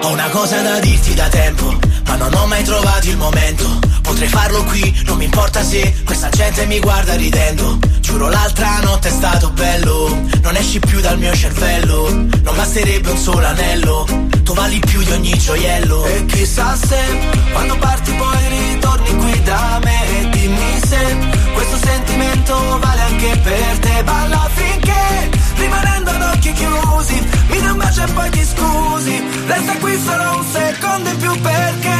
Ho una cosa da dirti da tempo, non ho mai trovato il momento. Potrei farlo qui, non mi importa se questa gente mi guarda ridendo. Giuro l'altra notte è stato bello, non esci più dal mio cervello. Non basterebbe un solo anello, tu vali più di ogni gioiello. E chissà se quando parti poi ritorni qui da me e dimmi se questo sentimento vale anche per te. Balla finché rimanendo ad occhi chiusi, mi dai un bacio e poi ti scusi. Resta qui solo un secondo in più perché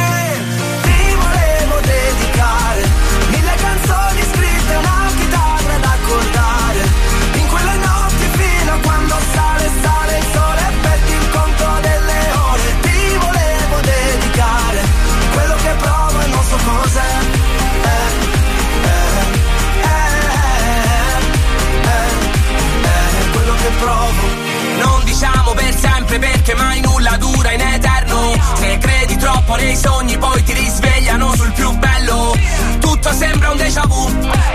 ti volevo dedicare mille canzoni scritte una chitarra da. Provo. Non diciamo per sempre perché mai nulla dura in eterno. Se credi troppo nei sogni poi ti risvegliano sul più bello. Tutto sembra un déjà vu.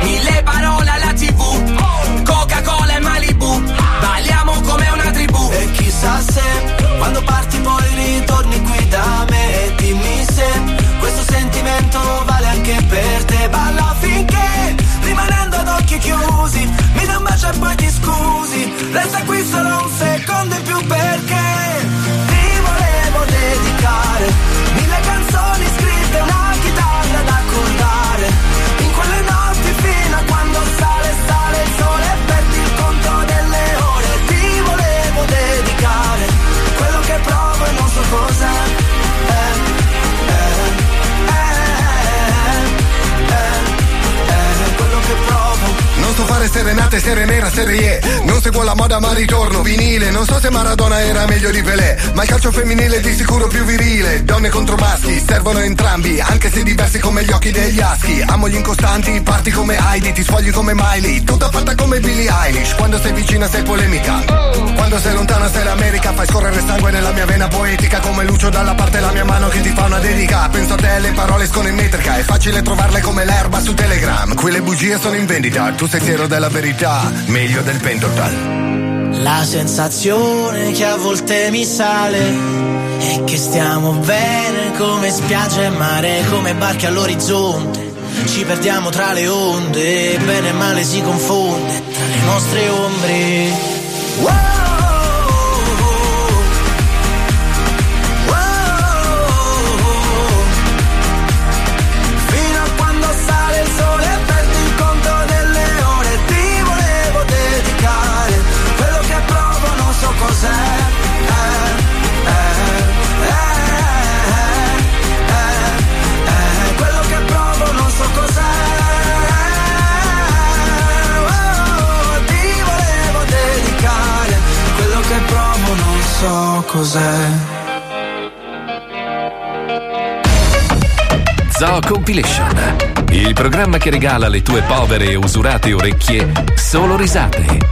Mille parole alla tv Coca-Cola e Malibu. Balliamo come una tribù. E chissà se quando parti poi ritorni qui da me. E dimmi se questo sentimento vale anche per te. Balla finché rimanendo ad occhi chiusi. Mi dai un bacio e poi ti scusi. Resta qui solo un secondo in più perché Ti volevo dedicare Mille canzoni provo Non so fare serenate, serie nera, serie Non seguo la moda ma ritorno vinile. Non so se Maradona era meglio di Pelé Ma il calcio femminile è di sicuro più virile. Donne contro maschi, servono entrambi Anche se diversi come gli occhi degli aschi. Amo gli incostanti, parti come Heidi Ti sfogli come Miley, tutta fatta come Billie Eilish. Quando sei vicina sei polemica. Quando sei lontana sei l'America Fai scorrere sangue nella mia vena poetica. Come Lucio dalla parte la mia mano che ti fa una dedica. Penso a te le parole escono in metrica È facile trovarle come l'erba su Telegram. Qui le bugie sono in vendita. Tu sei fiero della verità Meglio del pentotal La sensazione che a volte mi sale E che stiamo bene come spiaggia e mare, come barche all'orizzonte. Ci perdiamo tra le onde, bene e male si confonde tra le nostre ombre. Fino cos'è Zoo Compilation. Il programma che regala alle tue povere e usurate orecchie solo risate.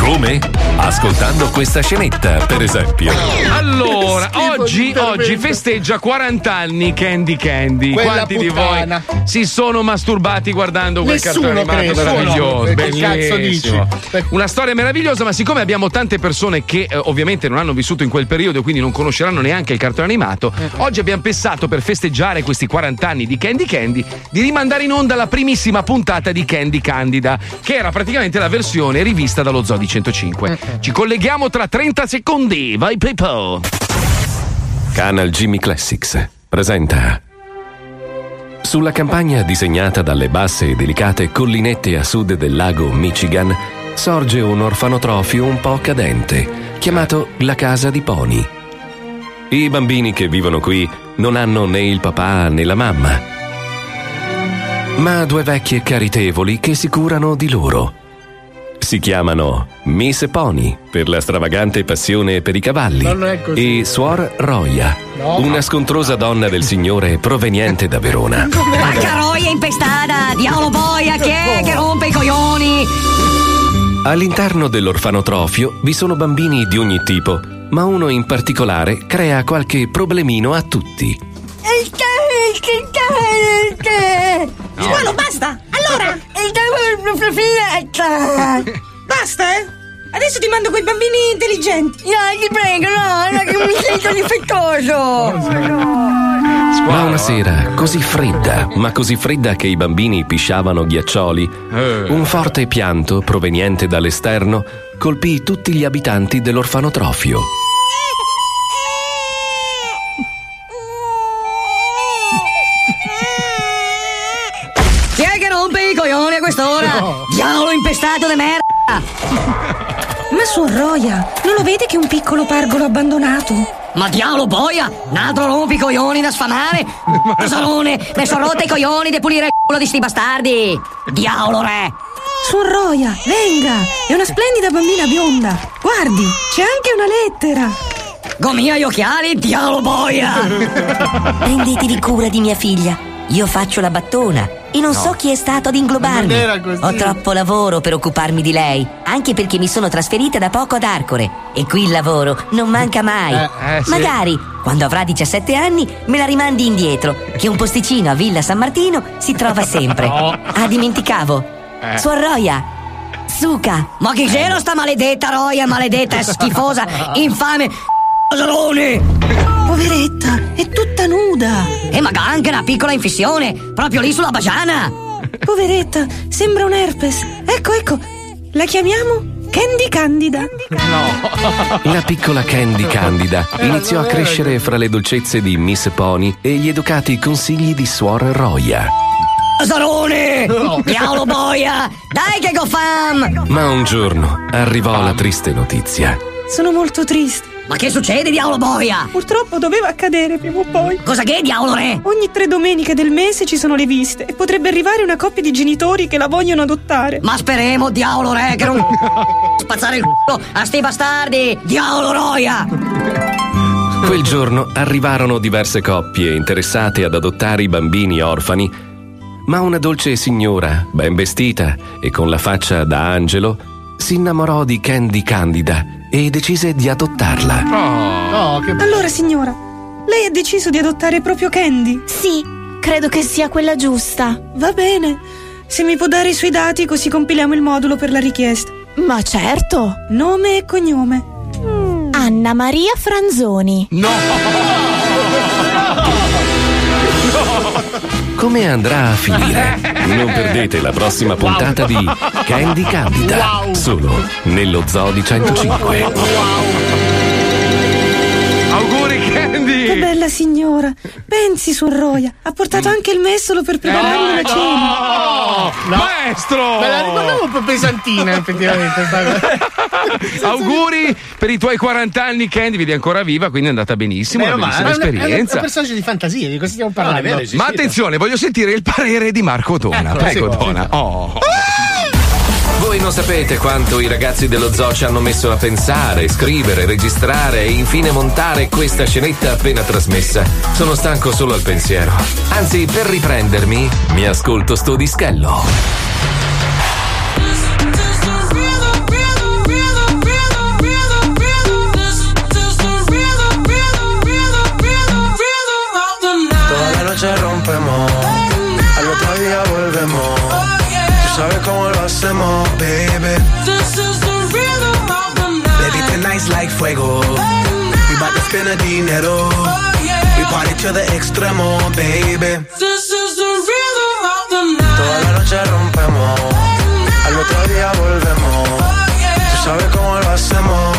Come? Ascoltando questa scenetta, per esempio. Allora, oggi, oggi festeggia 40 anni Candy Candy. Quella Quanti puttana. di voi si sono masturbati guardando quel Nessuno, cartone animato credo. meraviglioso? Bellissimo. dici? Una storia meravigliosa, ma siccome abbiamo tante persone che eh, ovviamente non hanno vissuto in quel periodo e quindi non conosceranno neanche il cartone animato, Eh, oggi abbiamo pensato per festeggiare questi 40 anni di Candy Candy di rimandare in onda la primissima puntata di Candy Candida, che era praticamente la versione rivista dallo Zoo di 105. Eh, Ci colleghiamo tra 30 secondi. Vai Pippo! Canal Jimmy Classics presenta. Sulla campagna disegnata dalle basse e delicate collinette a sud del lago Michigan sorge un orfanotrofio un po' cadente, chiamato la Casa di Pony. I bambini che vivono qui non hanno né il papà né la mamma, ma due vecchie caritevoli che si curano di loro. Si chiamano Miss Pony per la stravagante passione per i cavalli Non è così. e Suor Roia, No. una scontrosa donna del Signore proveniente da Verona. Vacca roia impestata, diavolo boia, chi è che rompe i coglioni? All'interno dell'orfanotrofio vi sono bambini di ogni tipo, ma uno in particolare crea qualche problemino a tutti. Il tè. Squalo, basta! Allora! Basta, eh? Adesso ti mando quei bambini intelligenti. Dai, ti prego, no, no, che mi sento difettoso. Ma una sera, così fredda, ma così fredda che i bambini pisciavano ghiaccioli, un forte pianto proveniente dall'esterno colpì tutti gli abitanti dell'orfanotrofio. Impestato di merda! Ma suor Roia, non lo vede che è un piccolo pargolo abbandonato? Ma diavolo boia! Un altro rompi coglioni da sfamare! Salone, mi sono rotte i coglioni di pulire il culo di sti bastardi! Diavolo re! Suor Roia, venga! È una splendida bambina bionda! Guardi, c'è anche una lettera! Gomia gli occhiali, diavolo boia! Prendetevi cura di mia figlia. Io faccio la battona e non so chi è stato ad inglobarmi. Non era così. Ho troppo lavoro per occuparmi di lei, anche perché mi sono trasferita da poco ad Arcore e qui il lavoro non manca mai. Eh, eh, sì. Magari, quando avrà 17 anni, me la rimandi indietro, che un posticino a Villa San Martino si trova sempre. No. Ah, dimenticavo. Eh. Suor Roia, Suca. Ma chi c'era sta maledetta roia, maledetta schifosa, infame Salone! Poveretta, è tutta nuda! E magari anche una piccola infissione, proprio lì sulla bagiana! Poveretta, sembra un herpes. Ecco, ecco, la chiamiamo Candy Candida. La piccola Candy Candida iniziò a crescere fra le dolcezze di Miss Pony e gli educati consigli di Suor Roia. Salone! Diavolo boia! Dai che go fam! Ma un giorno arrivò la triste notizia. Sono molto triste. Ma che succede, diavolo boia? Purtroppo doveva accadere prima o poi. Cosa che, diavolo re? Ogni tre domeniche del mese ci sono le visite e potrebbe arrivare una coppia di genitori che la vogliono adottare. Ma speriamo, diavolo re, che non spazzare il culo a sti bastardi! Diavolo roia! Quel giorno arrivarono diverse coppie interessate ad adottare i bambini orfani, ma una dolce signora, ben vestita e con la faccia da angelo, si innamorò di Candy Candida e decise di adottarla. Allora, signora, lei ha deciso di adottare proprio Candy? Sì, credo che sia quella giusta. Va bene. Se mi può dare i suoi dati così compiliamo il modulo per la richiesta. Ma certo. Nome e cognome. Anna Maria Franzoni. No! Come andrà a finire? Non perdete la prossima puntata di Candy Candida, solo nello Zoo di 105. Candy! Che bella signora! Pensi su Roya, ha portato anche il mestolo per prepararmi la cena. Maestro! Me la ricordavo un po' pesantina, effettivamente. Auguri per i tuoi 40 anni, Candy, vedi ancora viva, quindi è andata benissimo, Meno una bellissima Ma è un- È un esperienza. personaggio di fantasia, di cosa stiamo parlando? Ma attenzione, voglio sentire il parere di Marco Dona. Ecco, Prego. Dona. Oh. Voi non sapete quanto i ragazzi dello zoo ci hanno messo a pensare, scrivere, registrare e infine montare questa scenetta appena trasmessa. Sono stanco solo al pensiero. Anzi, per riprendermi, mi ascolto sto dischello. Sabes cómo lo hacemos, fuego. We bout to spend the dinero. We party to the extremo, baby. Toda la noche rompemos, al otro día volvemos. Tú sabes cómo lo hacemos,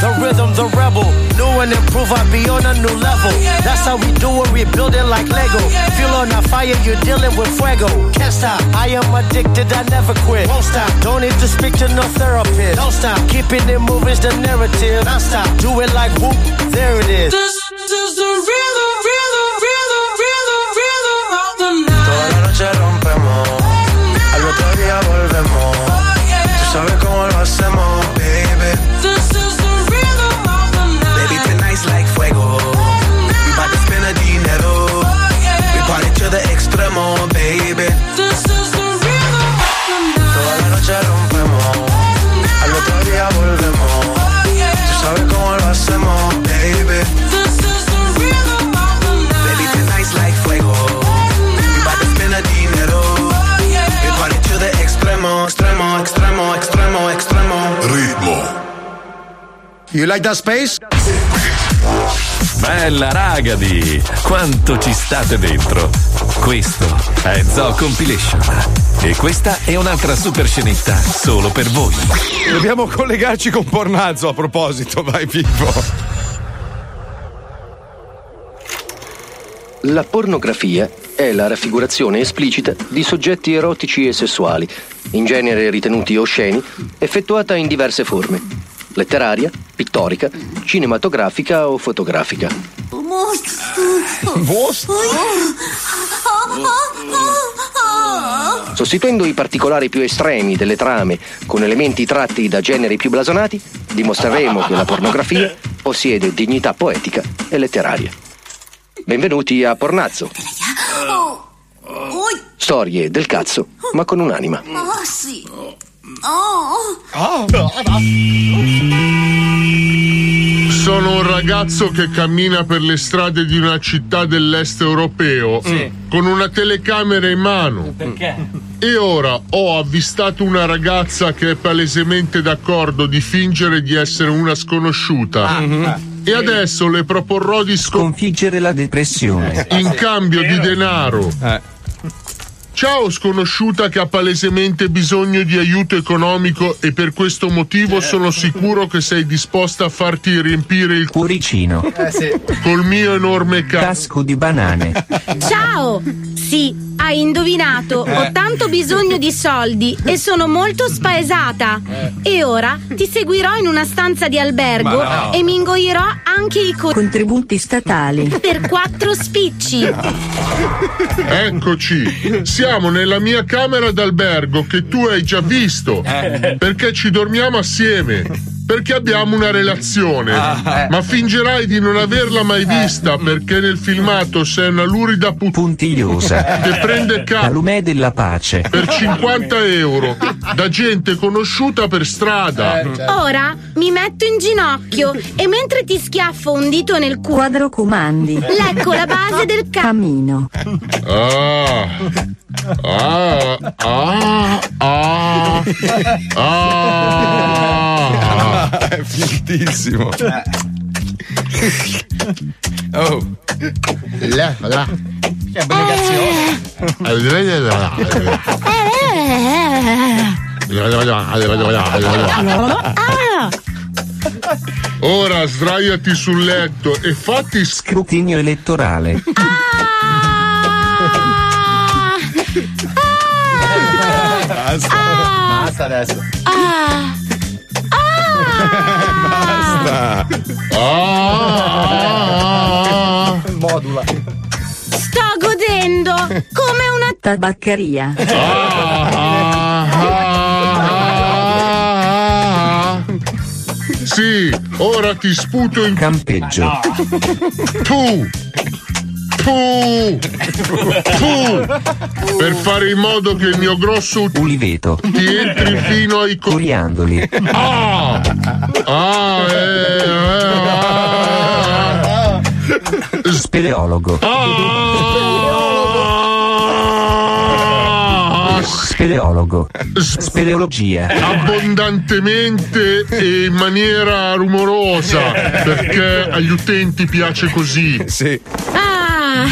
The rhythm, the rebel. New and improve, I be on a new level. That's how we do it, we build it like Lego. Feel on a fire, you're dealing with fuego. Can't stop, I am addicted, I never quit. Won't stop, don't need to speak to no therapist. Don't stop, keeping it moving's the narrative. Non stop, do it like whoop, there it is. This Toda la noche rompemos, al otro día volvemos. Tú sabes cómo lo hacemos, like that space? Bella ragazzi, quanto ci state dentro. Questo è Zoo Compilation. E questa è un'altra super scenetta solo per voi. Dobbiamo collegarci con Pornazzo a proposito, vai Pippo. La pornografia è la raffigurazione esplicita di soggetti erotici e sessuali, in genere ritenuti osceni, effettuata in diverse forme: letteraria, pittorica, cinematografica o fotografica. Sostituendo i particolari più estremi delle trame con elementi tratti da generi più blasonati, dimostreremo che la pornografia possiede dignità poetica e letteraria. Benvenuti a Pornazzo. Storie del cazzo, ma con un'anima. Oh, sì. Oh. Sono un ragazzo che cammina per le strade di una città dell'est europeo con una telecamera in mano. Perché? E ora ho avvistato una ragazza che è palesemente d'accordo di fingere di essere una sconosciuta. Ah. E adesso le proporrò di Sconfiggere la depressione. in cambio di denaro. Eh. Ciao sconosciuta che ha palesemente bisogno di aiuto economico e per questo motivo sono sicuro che sei disposta a farti riempire il cuoricino col mio enorme ca- casco di banane. Ciao! Sì, hai indovinato. Eh. Ho tanto bisogno di soldi e sono molto spaesata. E ora ti seguirò in una stanza di albergo no. e mi ingoierò anche i co- Contributi statali. per quattro spicci. Eccoci, siamo nella mia camera d'albergo che tu hai già visto, perché ci dormiamo assieme. Perché abbiamo una relazione, Ah, eh. ma fingerai di non averla mai vista perché nel filmato sei una lurida put- puntigliosa che prende ca- La lume della pace. per 50 euro da gente conosciuta per strada. Ora mi metto in ginocchio e mentre ti schiaffo un dito nel culo. Quadro comandi. Lecco la base del ca- Camino. Ah, ah, ah, ah, ah. È fighissimo. Oh. Là, là. Che Ora sdraiati sul letto e fatti scrutinio elettorale. Basta adesso. Ah. Basta. Ah. Modula. Sto godendo come una Tabaccheria. Sì, ora ti sputo in campeggio. Tu! Tu! Per fare in modo che il mio grosso Uliveto. ti entri fino ai co- Coriandoli. Ah! Ah, eh, eh, ah. Speleologo. Ah! Speleologo. Speleologia. abbondantemente e in maniera rumorosa perché agli utenti piace così. Sì. Ah,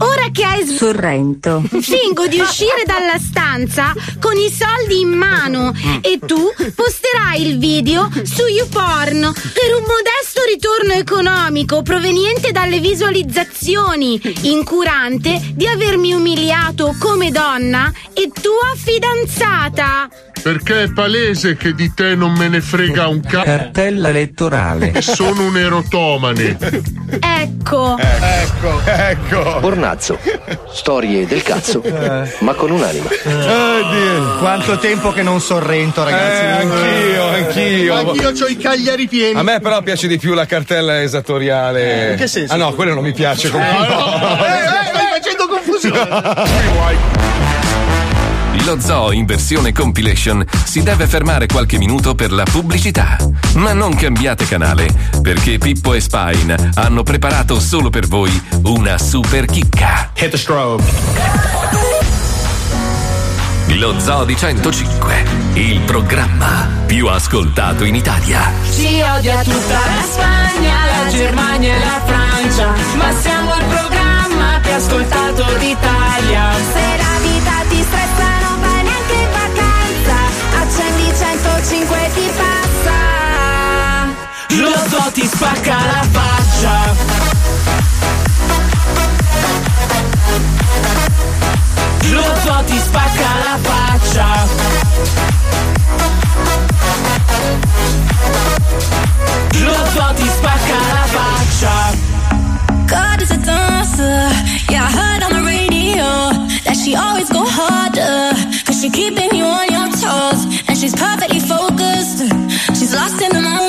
ora che hai s- Sorrento. Fingo di uscire dalla stanza con i soldi in mano e tu posterai il video su YouPorn per un modesto ritorno economico proveniente dalle visualizzazioni, incurante di avermi umiliato come donna e tua fidanzata. Perché è palese che di te non me ne frega un cazzo. Cartella elettorale. Sono un erotomane. Ecco. Ecco, ecco. Pornazzo. Storie del cazzo, ma con un'anima. Quanto tempo che non sorrento, ragazzi. Eh, anch'io, anch'io. Anch'io ho i cagliari pieni. A me però piace di più la cartella esattoriale. In che senso? Ah no, quello non mi piace comunque. Eh, eh, stai facendo confusione. Lo zoo in versione compilation si deve fermare qualche minuto per la pubblicità. Ma non cambiate canale, perché Pippo e Spine hanno preparato solo per voi una super chicca. Hit the strobe. Lo Zoo di 105, il programma più ascoltato in Italia. Ci odia tutta la Spagna, la Germania e la Francia, ma siamo il programma più ascoltato d'Italia. Ti spacca la faccia. Lo zoo ti spacca la faccia. Lo zoo ti spacca la faccia. God is a dancer Yeah, I heard on the radio That she always go hard she keeping you on your toes, and she's perfectly focused. She's lost in the moment.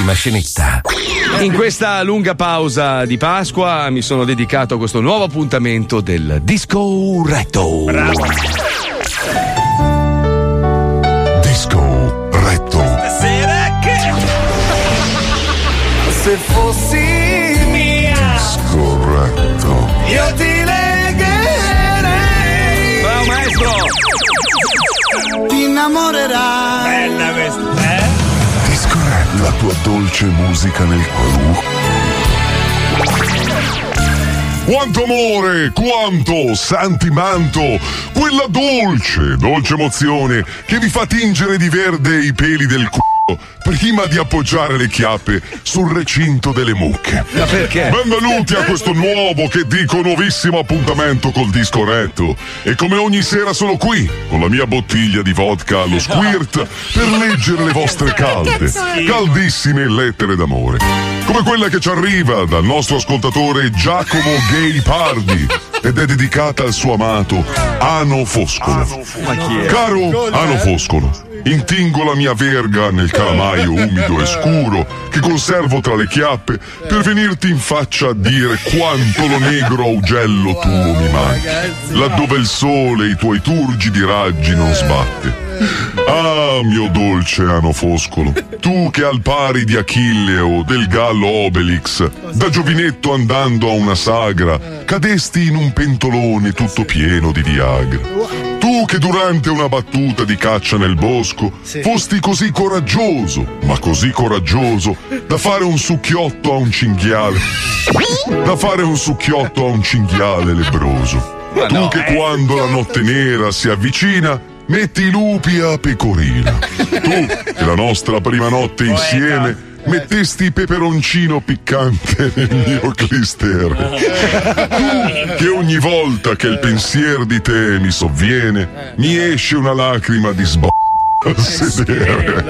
La prossima scenetta. In questa lunga pausa di Pasqua mi sono dedicato a questo nuovo appuntamento del Disco Retto. Bravo. Disco Retto. Stasera che Se fossi mia Corretto. Io ti legherei Bravo maestro Ti innamorerai La tua dolce musica nel cuore. Quanto amore, quanto santimanto, quella dolce, dolce emozione che vi fa tingere di verde i peli del culo prima di appoggiare le chiappe sul recinto delle mucche. Ma perché? Benvenuti a questo nuovo, che dico nuovissimo appuntamento col disco retto. E come ogni sera sono qui, con la mia bottiglia di vodka allo squirt, per leggere le vostre calde, caldissime lettere d'amore. Come quella che ci arriva dal nostro ascoltatore Giacomo Gay Pardi ed è dedicata al suo amato Ano Foscolo. Caro Ano Foscolo, intingo la mia verga nel calamaio umido e scuro che conservo tra le chiappe per venirti in faccia a dire quanto lo negro augello tuo mi manchi, laddove il sole i tuoi turgidi raggi non sbatte. Ah, mio dolce ano foscolo, tu che al pari di Achille o del gallo Obelix, da giovinetto andando a una sagra, cadesti in un pentolone tutto pieno di Viagra. Tu che durante una battuta di caccia nel bosco fosti così coraggioso, ma così coraggioso, da fare un succhiotto a un cinghiale. Da fare un succhiotto a un cinghiale lebroso. Ma tu no, che eh. quando la notte nera si avvicina, metti i lupi a pecorina. Tu che la nostra prima notte insieme mettesti peperoncino piccante nel mio clister. Tu che ogni volta che il pensier di te mi sovviene, mi esce una lacrima di sb... a sedere.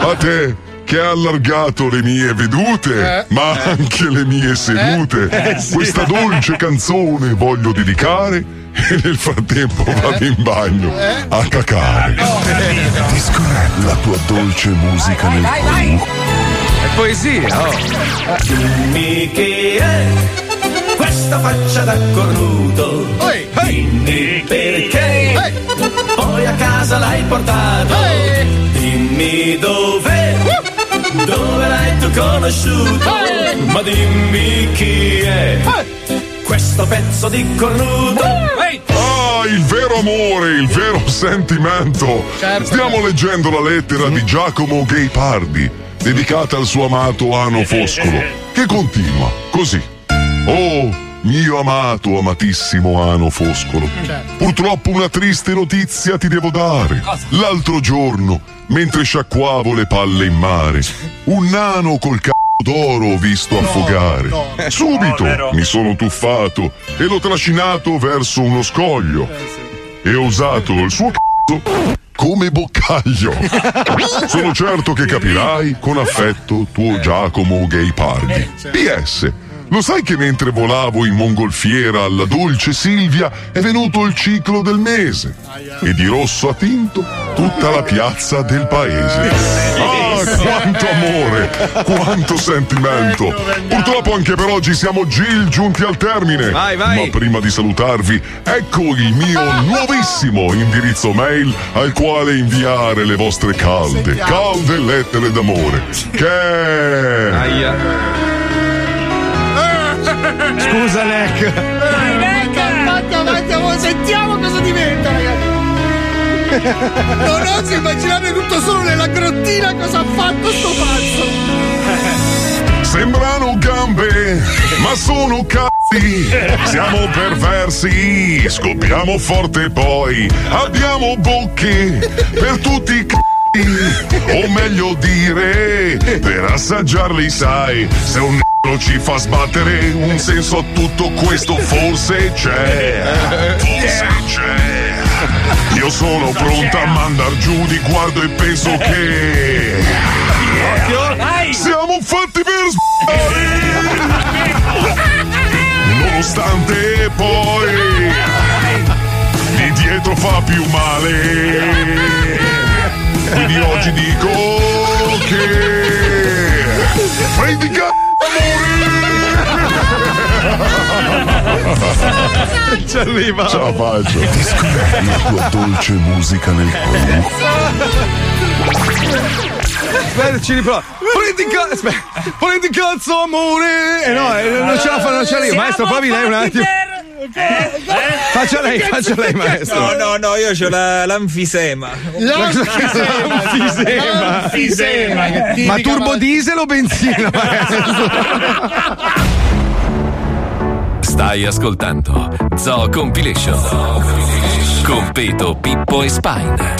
A te che ha allargato le mie vedute, Eh. ma Eh. anche le mie sedute. Eh, sì. Questa dolce canzone voglio dedicare e nel frattempo vado in bagno a cacare. Discorrendo la tua dolce musica nel cuore. È poesia, oh. Dimmi che è questa faccia da cornuto. Dimmi perché poi a casa l'hai portato. Dimmi dove, dove l'hai tu conosciuto. Ma dimmi chi è questo pezzo di cornuto. Ah, il vero amore, il vero sentimento. Stiamo leggendo la lettera di Giacomo Gay Pardi, dedicata al suo amato Ano Foscolo, che continua così. Oh, mio amato, amatissimo Ano Foscolo. Purtroppo una triste notizia ti devo dare. L'altro giorno, mentre sciacquavo le palle in mare, un nano col c***o d'oro ho visto affogare. Subito Povero. mi sono tuffato e l'ho trascinato verso uno scoglio. E ho usato il suo c***o come boccaglio. Sono certo che capirai con affetto tuo Giacomo Gay Pardi. PS. Lo sai che mentre volavo in mongolfiera alla dolce Silvia è venuto il ciclo del mese e di rosso a tinto tutta la piazza del paese. Ah, quanto amore, quanto sentimento. Purtroppo anche per oggi siamo Gil giunti al termine. Vai, vai. Ma prima di salutarvi, ecco il mio nuovissimo indirizzo mail al quale inviare le vostre calde, calde lettere d'amore. Che Scusa, Neck. Dai, venga, avanti, avanti, avanti, sentiamo cosa diventa, ragazzi. Non oso immaginare tutto solo nella grottina cosa ha fatto sto pazzo. Sembrano gambe, ma sono cazzi. Siamo perversi, scoppiamo forte poi. Abbiamo bocche per tutti i c***i. O meglio dire, per assaggiarli sai, se un n***o ci fa sbattere, un senso a tutto questo forse c'è. Forse c'è. Io sono pronta a mandar giù di guardo e penso che. Siamo fatti per sbagliare! Nonostante poi di dietro fa più male. Quindi oggi dico che prendi Non ci arriva. Ce la faccio. Discorri la tua dolce musica nel cuore. Aspetta, ci riprovo. Prendi cazzo. Aspetta. Prendi cazzo, amore. Eh no, eh, non ce la fa, non ce la io. Maestro, provi lei un attimo. Faccia lei, faccia lei, maestro. No, no, no, io ho la, l'anfisema. L'anfisema. L'anfisema, Ma turbo diesel o benzina, maestro? Stai ascoltando Zoo Compilation. Con Peto, Pippo e Spine.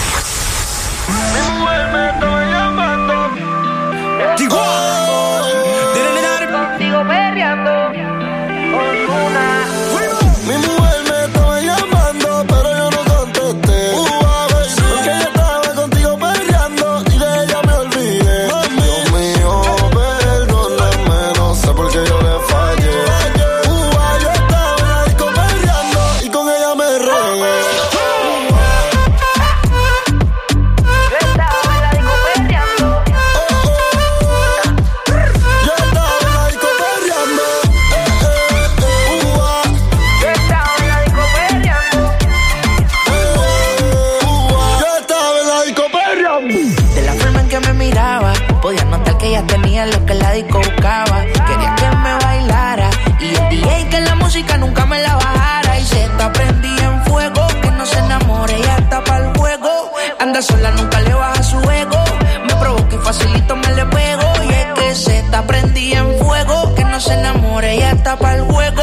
Nunca me la bajara. Y se está prendida en fuego, que no se enamore, ya está para el juego. Anda sola, nunca le baja su ego. Me provoca y facilito me le pego. Y es que se está prendida en fuego, que no se enamore, ya está para el juego.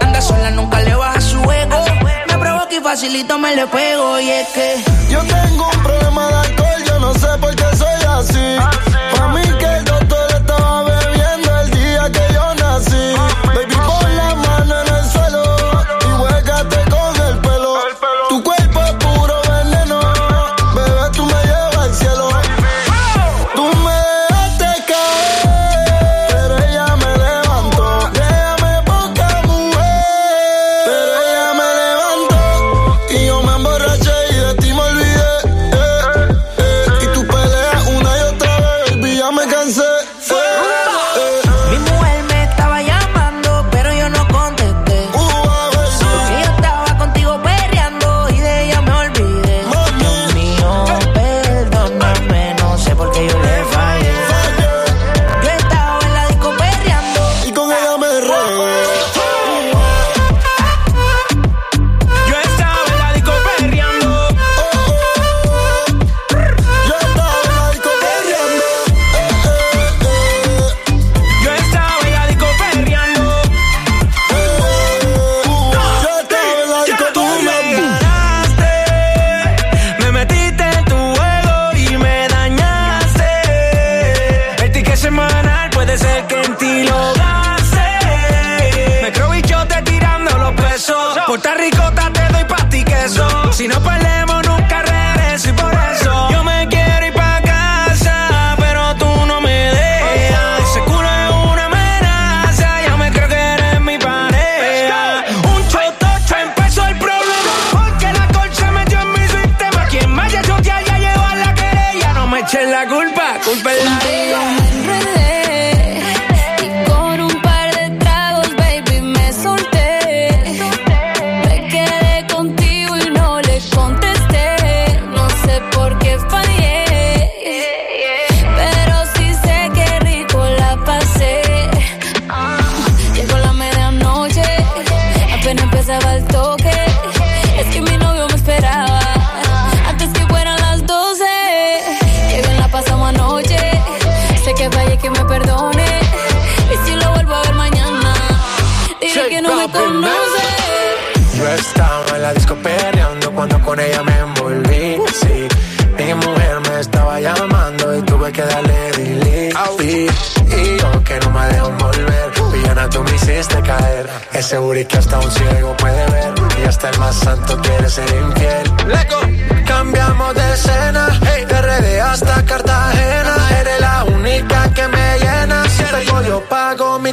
Anda sola, nunca le baja su ego. Me provoca y facilito me le pego. Y es que Yo tengo un problema de alcohol, yo no sé por qué soy así.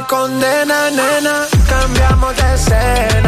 Condena, nena. Cambiamos de escena,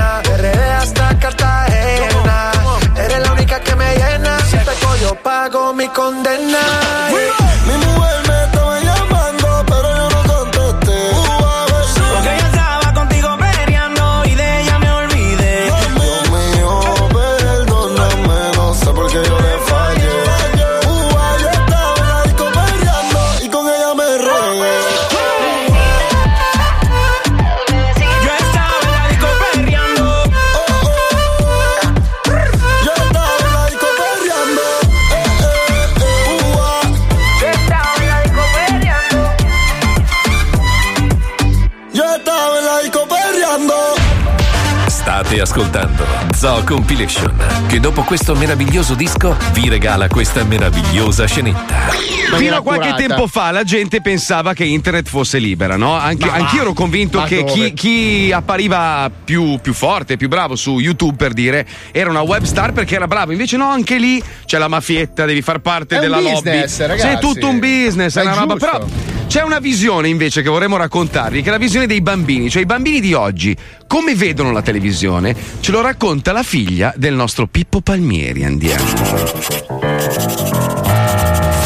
Zoo Compilation, che dopo questo meraviglioso disco vi regala questa meravigliosa scenetta. Fino a qualche tempo fa la gente pensava che internet fosse libera, no? Anche, anch'io ero convinto che chi, chi appariva più, più forte, più bravo su YouTube per dire era una web star perché era bravo. Invece no, anche lì c'è la mafietta, devi far parte È un della business, lobby. ragazzi. Sì, è tutto un business, è È una roba. Però c'è una visione invece che vorremmo raccontarvi, che è la visione dei bambini, cioè i bambini di oggi, come vedono la televisione, ce lo racconta la figlia del nostro Pippo Palmieri. Andiamo.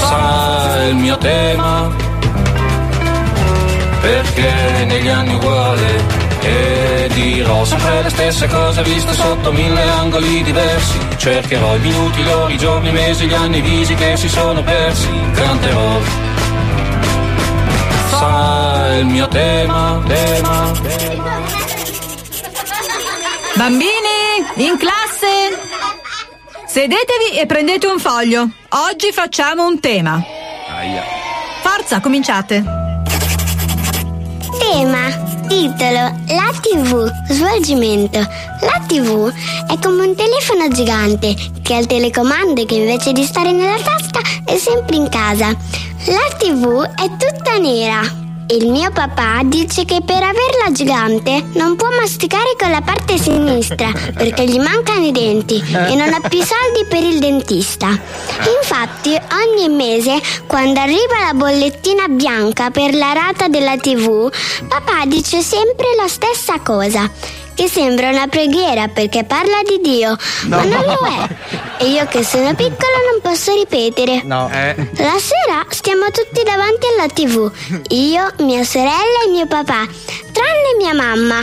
Sarà il mio tema? Perché negli anni uguale? E dirò sempre le stesse cose viste sotto mille angoli diversi. Cercherò i minuti, le ore, i giorni, i mesi, gli anni, i visi che si sono persi. Canterò sarà il mio tema, tema, Bambini, in classe! Sedetevi e prendete un foglio. Oggi facciamo un tema. Forza, cominciate. Tema. Titolo La TV Svolgimento La TV è come un telefono gigante che ha il telecomando e che invece di stare nella tasca è sempre in casa. La TV è tutta nera. Il mio papà dice che per averla gigante non può masticare con la parte sinistra perché gli mancano i denti e non ha più soldi per il dentista. Infatti ogni mese quando arriva la bollettina bianca per la rata della TV, papà dice sempre la stessa cosa. Che sembra una preghiera perché parla di Dio, ma non lo è. E io che sono piccola non posso ripetere. No. La sera stiamo tutti davanti alla tv, io, mia sorella e mio papà, tranne mia mamma,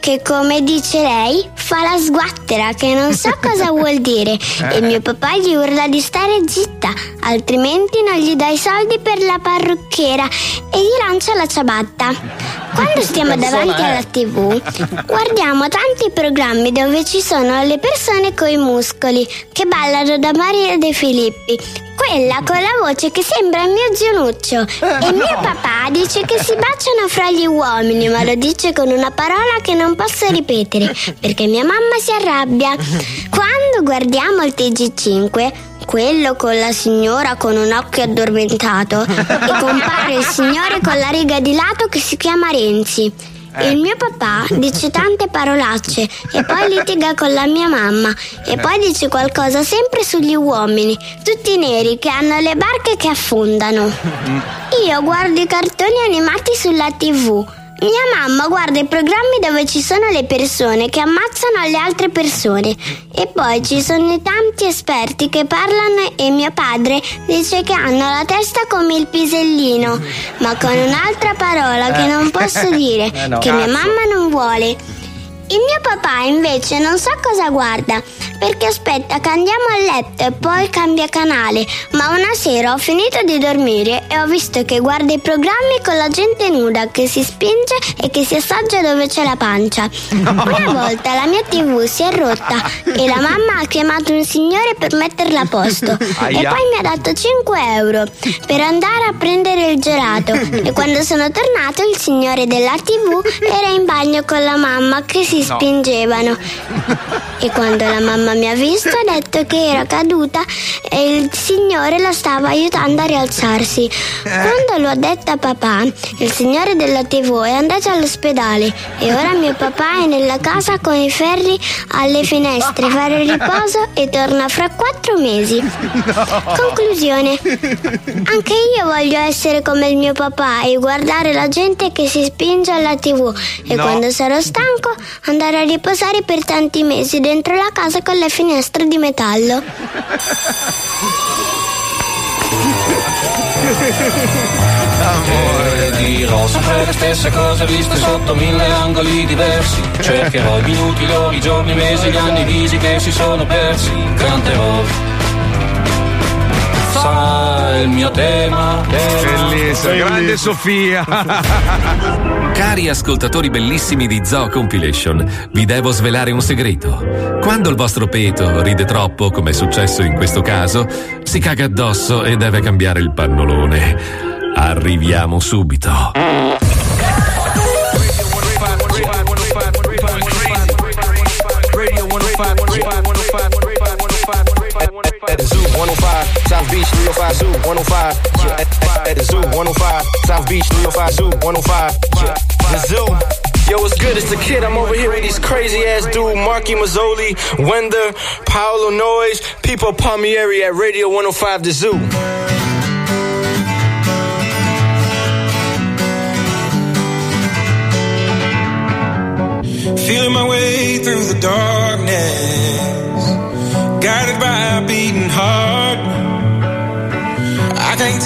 che come dice lei fa la sguattera, che non so cosa vuol dire, e mio papà gli urla di stare zitta, altrimenti non gli dai soldi per la parrucchiera e gli lancia la ciabatta. Quando stiamo davanti alla tv, guardiamo tanti programmi dove ci sono le persone coi muscoli che ballano da Maria De Filippi. Quella con la voce che sembra il mio zionuccio. E mio papà dice che si baciano fra gli uomini, ma lo dice con una parola che non posso ripetere perché mia mamma si arrabbia. Quando guardiamo il TG5, quello con la signora con un occhio addormentato e compare il signore con la riga di lato che si chiama Renzi. Eh. Il mio papà dice tante parolacce e poi litiga con la mia mamma e poi dice qualcosa sempre sugli uomini, tutti neri che hanno le barche che affondano. Io guardo i cartoni animati sulla TV. Mia mamma guarda i programmi dove ci sono le persone che ammazzano le altre persone e poi ci sono i tanti esperti che parlano e mio padre dice che hanno la testa come il pisellino, ma con un'altra parola che non posso dire, Eh no. che mia Cazzo. mamma non vuole. Il mio papà invece non sa cosa guarda, perché aspetta che andiamo a letto e poi cambia canale, ma una sera ho finito di dormire e ho visto che guarda i programmi con la gente nuda che si spinge e che si assaggia dove c'è la pancia. Una volta la mia tv si è rotta e la mamma ha chiamato un signore per metterla a posto e Aia. poi mi ha dato 5 euro per andare a prendere il gelato e quando sono tornato il signore della tv era in bagno con la mamma che si No. spingevano e quando la mamma mi ha visto ha detto che era caduta e il signore la stava aiutando a rialzarsi quando l'ho detta a papà il signore della tv è andato all'ospedale e ora mio papà è nella casa con i ferri alle finestre fare riposo e torna fra quattro mesi Conclusione. Anche io voglio essere come il mio papà e guardare la gente che si spinge alla tv e No. quando sarò stanco andare a riposare per tanti mesi dentro la casa con le finestre di metallo. Amore, dirò sempre le stesse cose viste sotto mille angoli diversi. Cercherò i minuti, i giorni, i mesi, gli anni, i visi che si sono persi. Canterò. Sai il mio tema. Bellissimo, grande Sofia. Cari ascoltatori bellissimi di Zoo Compilation, vi devo svelare un segreto. Quando il vostro peto ride troppo, come è successo in questo caso, si caga addosso e deve cambiare il pannolone. Arriviamo subito. South Beach, 305, Zoo, 105. Yeah, at, at- the zoo, 105, South Beach, 305, Zoo, 105. Yeah, the zoo. Yo, what's good? It's the kid. I'm over here with these crazy ass dude, Marky Mazzoli, Wender, Paolo Noyes, People Palmieri at Radio 105 The Zoo. Feeling my way through the darkness, guided by a beating heart.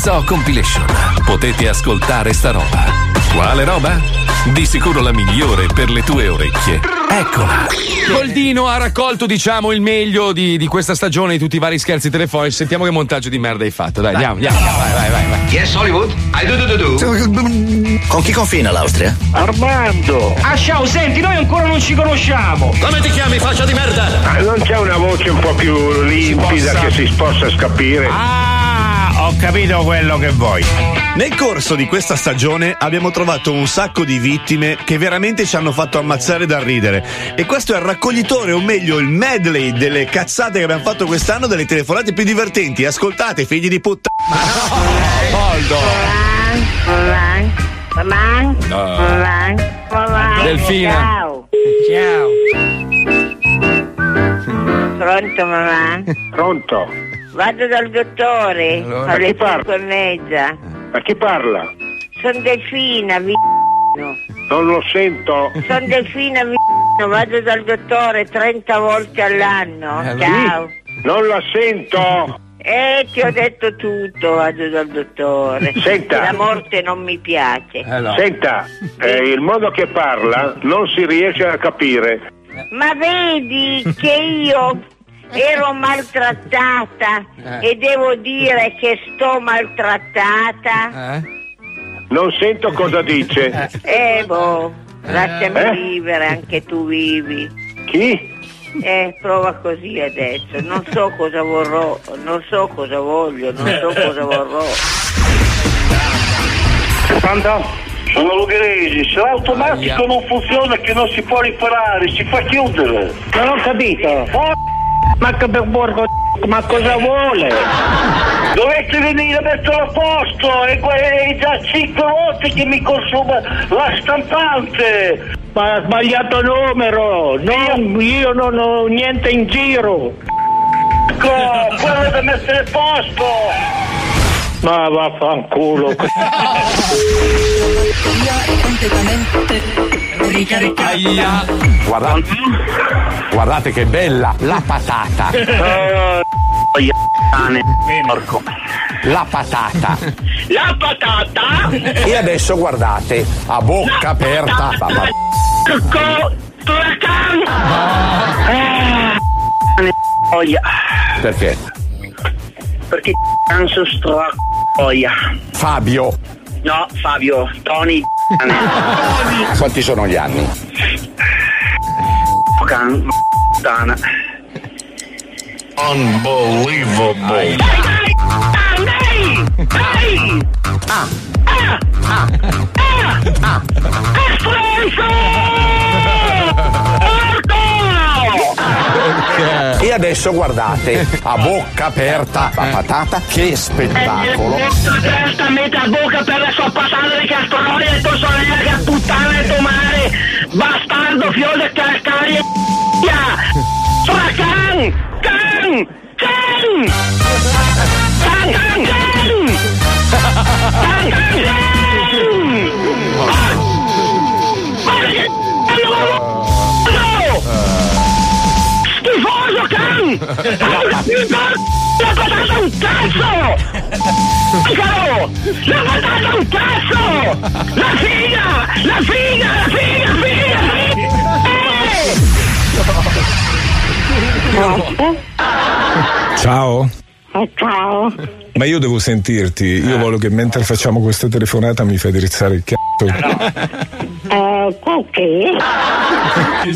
Zoo Compilation potete ascoltare sta roba. Quale roba? Di sicuro la migliore per le tue orecchie. Eccola. Goldino ha raccolto, diciamo, il meglio di, di questa stagione di tutti i vari scherzi telefonici. Sentiamo che montaggio di merda hai fatto. Dai, andiamo, andiamo. Vai, vai, vai. vai. Yes, Hollywood? I do do do do. Con chi confina l'Austria? Armando! Ah, ciao, senti, noi ancora non ci conosciamo! Come ti chiami, faccia di merda? non c'è una voce un po' più limpida che si possa capire? Ah, capito quello che vuoi. Nel corso di questa stagione abbiamo trovato un sacco di vittime che veramente ci hanno fatto ammazzare da ridere. E questo è il raccoglitore, o meglio il medley delle cazzate che abbiamo fatto quest'anno, delle telefonate più divertenti. Ascoltate, figli di puttana. Delfina. Ciao. Ciao. Pronto mamma? Pronto? Vado dal dottore Allora, alle? 5 e mezza. Ma chi parla? Sono Delfina, vi Non lo sento. Sono Delfina, vi vado dal dottore 30 volte all'anno. Eh, Ciao. Non la sento. Eh, ti ho detto tutto, vado dal dottore. Senta. La morte non mi piace. Senta, eh, il modo che parla non si riesce a capire. Ma vedi che io ero maltrattata Eh. e devo dire che sto maltrattata. Non sento cosa dice. Eh, boh, lasciami Eh? vivere, anche tu vivi. Chi? Eh, prova così adesso. Non so cosa vorrò, non so cosa voglio, non so cosa vorrò. Pronto? Sono Lugheresi, se l'automatico non funziona che non si può riparare, si fa chiudere. Non ho capito. Ma che per porco ma cosa vuole? Dovete venire a metterlo a posto, è già cinque volte che mi consuma la stampante. Ma ha sbagliato numero, non, io non ho niente in giro. Ecco, quello da mettere a posto. Ma vaffanculo. Aia. Guardate, guardate che bella la patata. Porco. La patata. La patata? E adesso guardate, a bocca aperta. Va- va- Perché? Perché canso stracoia. Fabio. No, Fabio, Tony. Quanti sono gli anni? Can... Puttana. Unbelievable. Ah. Ah. Ah. Ah. E adesso guardate, a bocca aperta la patata, che spettacolo. testa mette a bocca per la sua patata di castorone e tua sorella che puttana e tua madre bastardo figlio di cascari e Sora can can can can can can can can ¡Le falta un caso! ¡Claro! ¡Le falta un caso! ¡La silla! ¡La silla! ¡La silla! ¡La silla! ¡Chao! Figa! Ciao. Ma io devo sentirti, io voglio che mentre facciamo questa telefonata mi fai drizzare il cazzo. Eh, perché?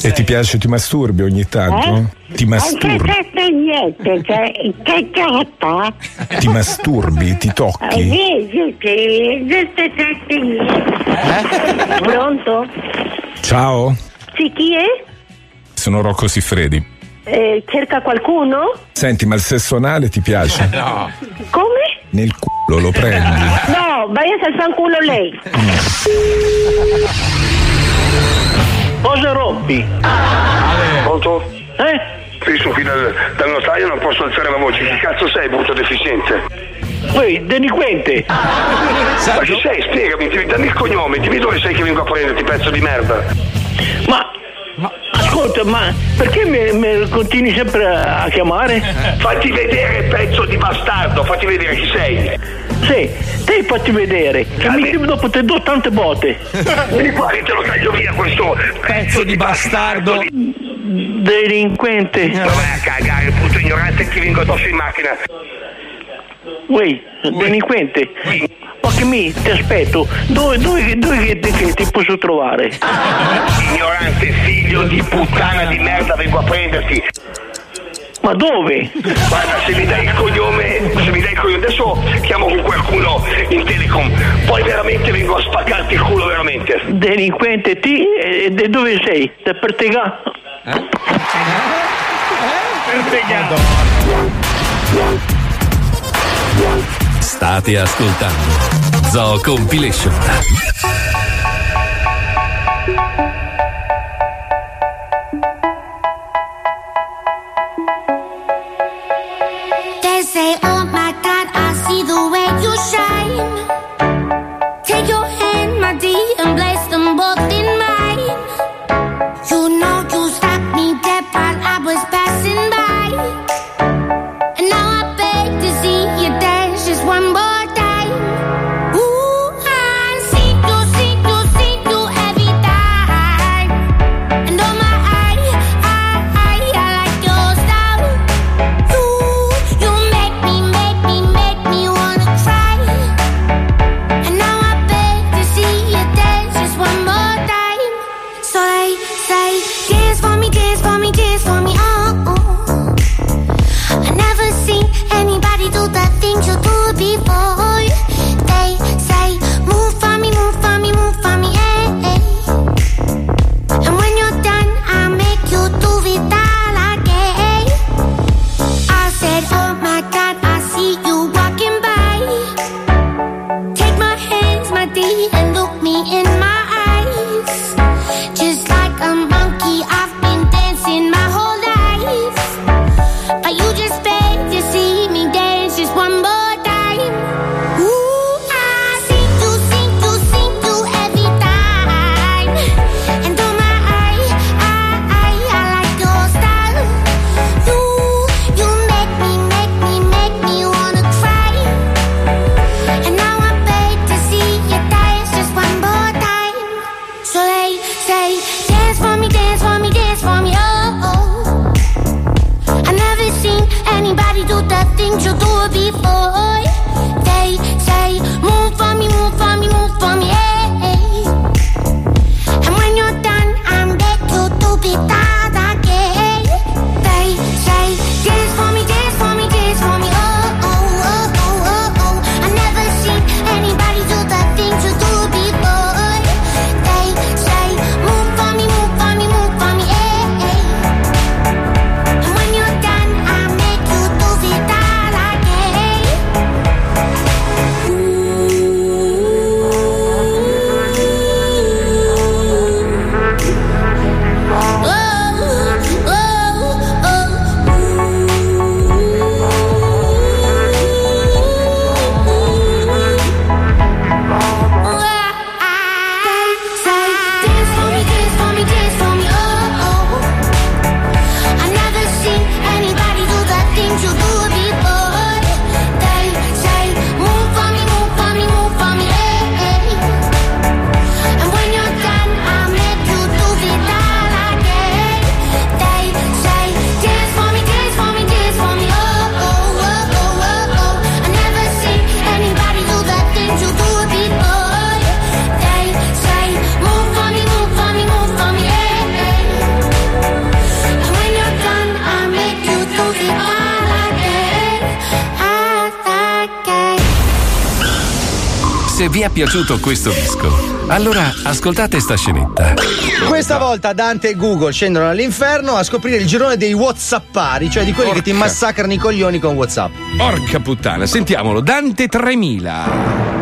E ti piace, ti masturbi ogni tanto? Ti masturbi, niente, cioè, che carta? ti masturbi, ti Eh, tocchi. Vedi che c'è niente. Pronto? Ciao, Sì, chi è? sono Rocco Siffredi. Eh, cerca qualcuno? Senti, ma il sesso anale ti piace? No. Come? Nel culo lo prendi. No, vai a fanculo lei. Cosa rompi? Pronto? Eh? Sì, sono qui dal, dal notaio, non posso alzare la voce. Chi cazzo sei, brutto deficiente? Poi, delinquente! Ma chi sei? Spiegami, ti- dammi il cognome, dimmi dove sei che vengo a prenderti, pezzo di merda. Ma, ascolta, ma perché mi, mi continui sempre a, chiamare? Fatti vedere, pezzo di bastardo, fatti vedere chi sei. Sì, te fatti vedere, che mi dopo te do tante botte. Vieni qua, che te lo taglio via questo pezzo di bastardo. Delinquente. Ma vai a cagare, puto ignorante, ti vengo addosso in macchina. Uè, delinquente. Ma che mi, ti aspetto, dove, dove, dove che, che ti posso trovare? Ignorante figlio di puttana di merda, vengo a prenderti. Ma dove? Guarda, se mi dai il cognome, se mi dai il cognome, adesso chiamo con qualcuno in telecom, poi veramente vengo a spaccarti il culo veramente. Delinquente, ti, e, e dove sei? Da Pertega? State ascoltando Zoo Compilation. Shine. Piaciuto questo disco, allora ascoltate sta scenetta. Questa volta Dante e Google scendono all'inferno a scoprire il girone dei Whatsappari, cioè di quelli che ti Porca. massacrano i coglioni con Whatsapp. Porca puttana, sentiamolo, Dante 3000.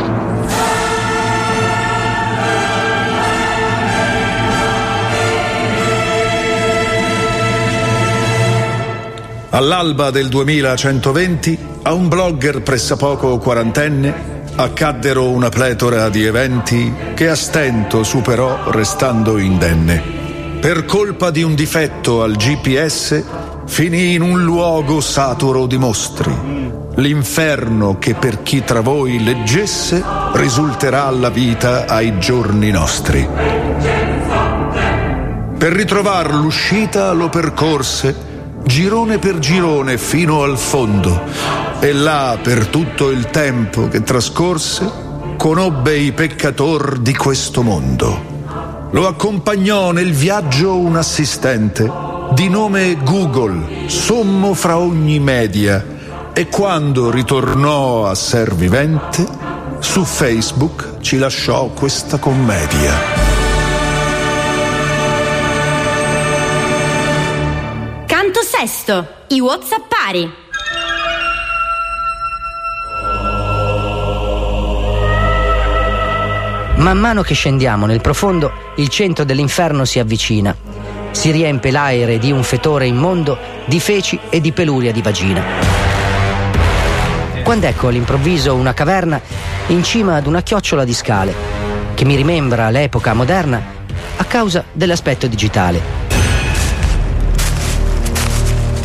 All'alba del 2120, a un blogger pressappoco quarantenne accaddero una pletora di eventi che a stento superò restando indenne. Per colpa di un difetto al GPS, finì in un luogo saturo di mostri. L'inferno che per chi tra voi leggesse risulterà la vita ai giorni nostri. Per ritrovar l'uscita lo percorse girone per girone fino al fondo e là per tutto il tempo che trascorse conobbe i peccator di questo mondo. Lo accompagnò nel viaggio un assistente di nome Google, sommo fra ogni media, e quando ritornò a ser vivente, su Facebook ci lasciò questa commedia. Canto sesto, i Whatsappari. Man mano che scendiamo nel profondo, il centro dell'inferno si avvicina. Si riempie l'aere di un fetore immondo, di feci e di peluria di vagina. Quando ecco all'improvviso una caverna in cima ad una chiocciola di scale, che mi rimembra l'epoca moderna a causa dell'aspetto digitale.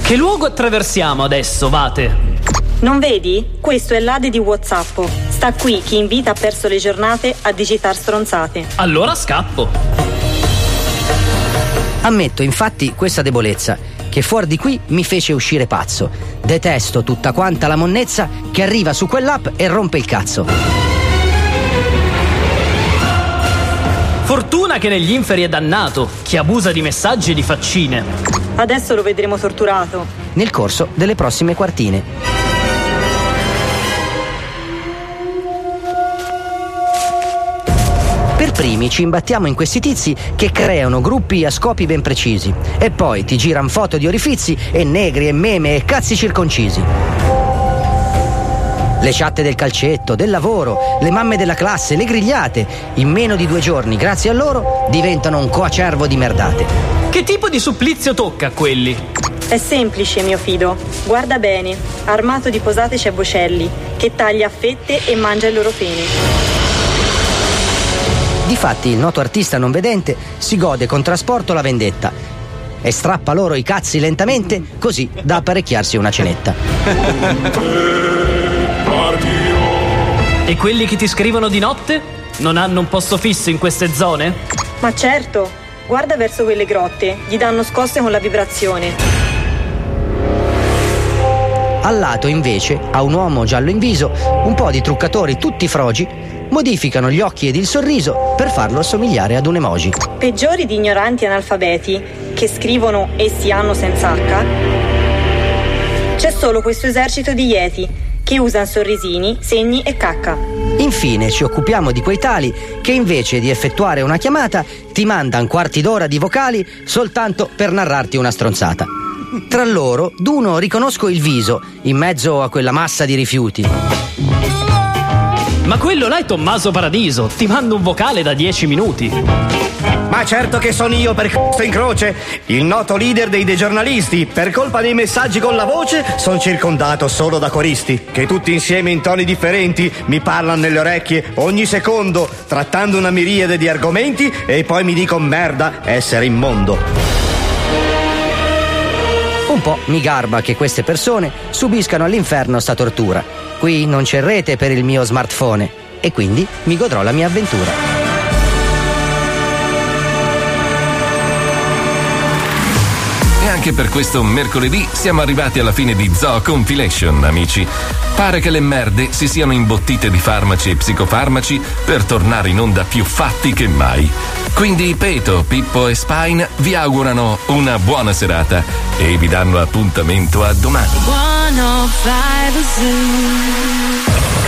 Che luogo attraversiamo adesso, Vate? Non vedi? Questo è l'Ade di Whatsapp. Sta qui chi invita ha perso le giornate a digitar stronzate. Allora scappo. Ammetto infatti questa debolezza, che fuori di qui mi fece uscire pazzo. Detesto tutta quanta la monnezza che arriva su quell'app e rompe il cazzo. Fortuna che negli inferi è dannato chi abusa di messaggi e di faccine. Adesso lo vedremo torturato. Nel corso delle prossime quartine. Per primi ci imbattiamo in questi tizi che creano gruppi a scopi ben precisi e poi ti girano foto di orifizi e negri e meme e cazzi circoncisi. Le chatte del calcetto, del lavoro, le mamme della classe, le grigliate, in meno di due giorni, grazie a loro, diventano un coacervo di merdate. Che tipo di supplizio tocca a quelli? È semplice, mio fido. Guarda bene. Armato di posate c'è Bocelli, che taglia a fette e mangia il loro pene. Difatti il noto artista non vedente si gode con trasporto la vendetta e strappa loro i cazzi lentamente così da apparecchiarsi una cenetta. E quelli che ti scrivono di notte? Non hanno un posto fisso in queste zone? Ma certo, guarda verso quelle grotte, gli danno scosse con la vibrazione. Al lato invece, a un uomo giallo in viso, un po' di truccatori tutti frogi modificano gli occhi ed il sorriso per farlo assomigliare ad un emoji. Peggiori di ignoranti analfabeti che scrivono e si hanno senza H. C'è solo questo esercito di Yeti che usano sorrisini, segni e cacca. Infine ci occupiamo di quei tali che invece di effettuare una chiamata ti mandano quarti d'ora di vocali soltanto per narrarti una stronzata. Tra loro, d'uno riconosco il viso in mezzo a quella massa di rifiuti. Ma quello là è Tommaso Paradiso, ti mando un vocale da 10 minuti. Ma certo che sono io per c***o in croce, il noto leader dei dei giornalisti. Per colpa dei messaggi con la voce, sono circondato solo da coristi, che tutti insieme in toni differenti mi parlano nelle orecchie ogni secondo, trattando una miriade di argomenti e poi mi dicono merda essere immondo. Un po' mi garba che queste persone subiscano all'inferno sta tortura. Qui non c'è rete per il mio smartphone e quindi mi godrò la mia avventura. Anche per questo mercoledì siamo arrivati alla fine di Zoo Compilation, amici. Pare che le merde si siano imbottite di farmaci e psicofarmaci per tornare in onda più fatti che mai. Quindi Peto, Pippo e Spine vi augurano una buona serata e vi danno appuntamento a domani. 105 Zoo.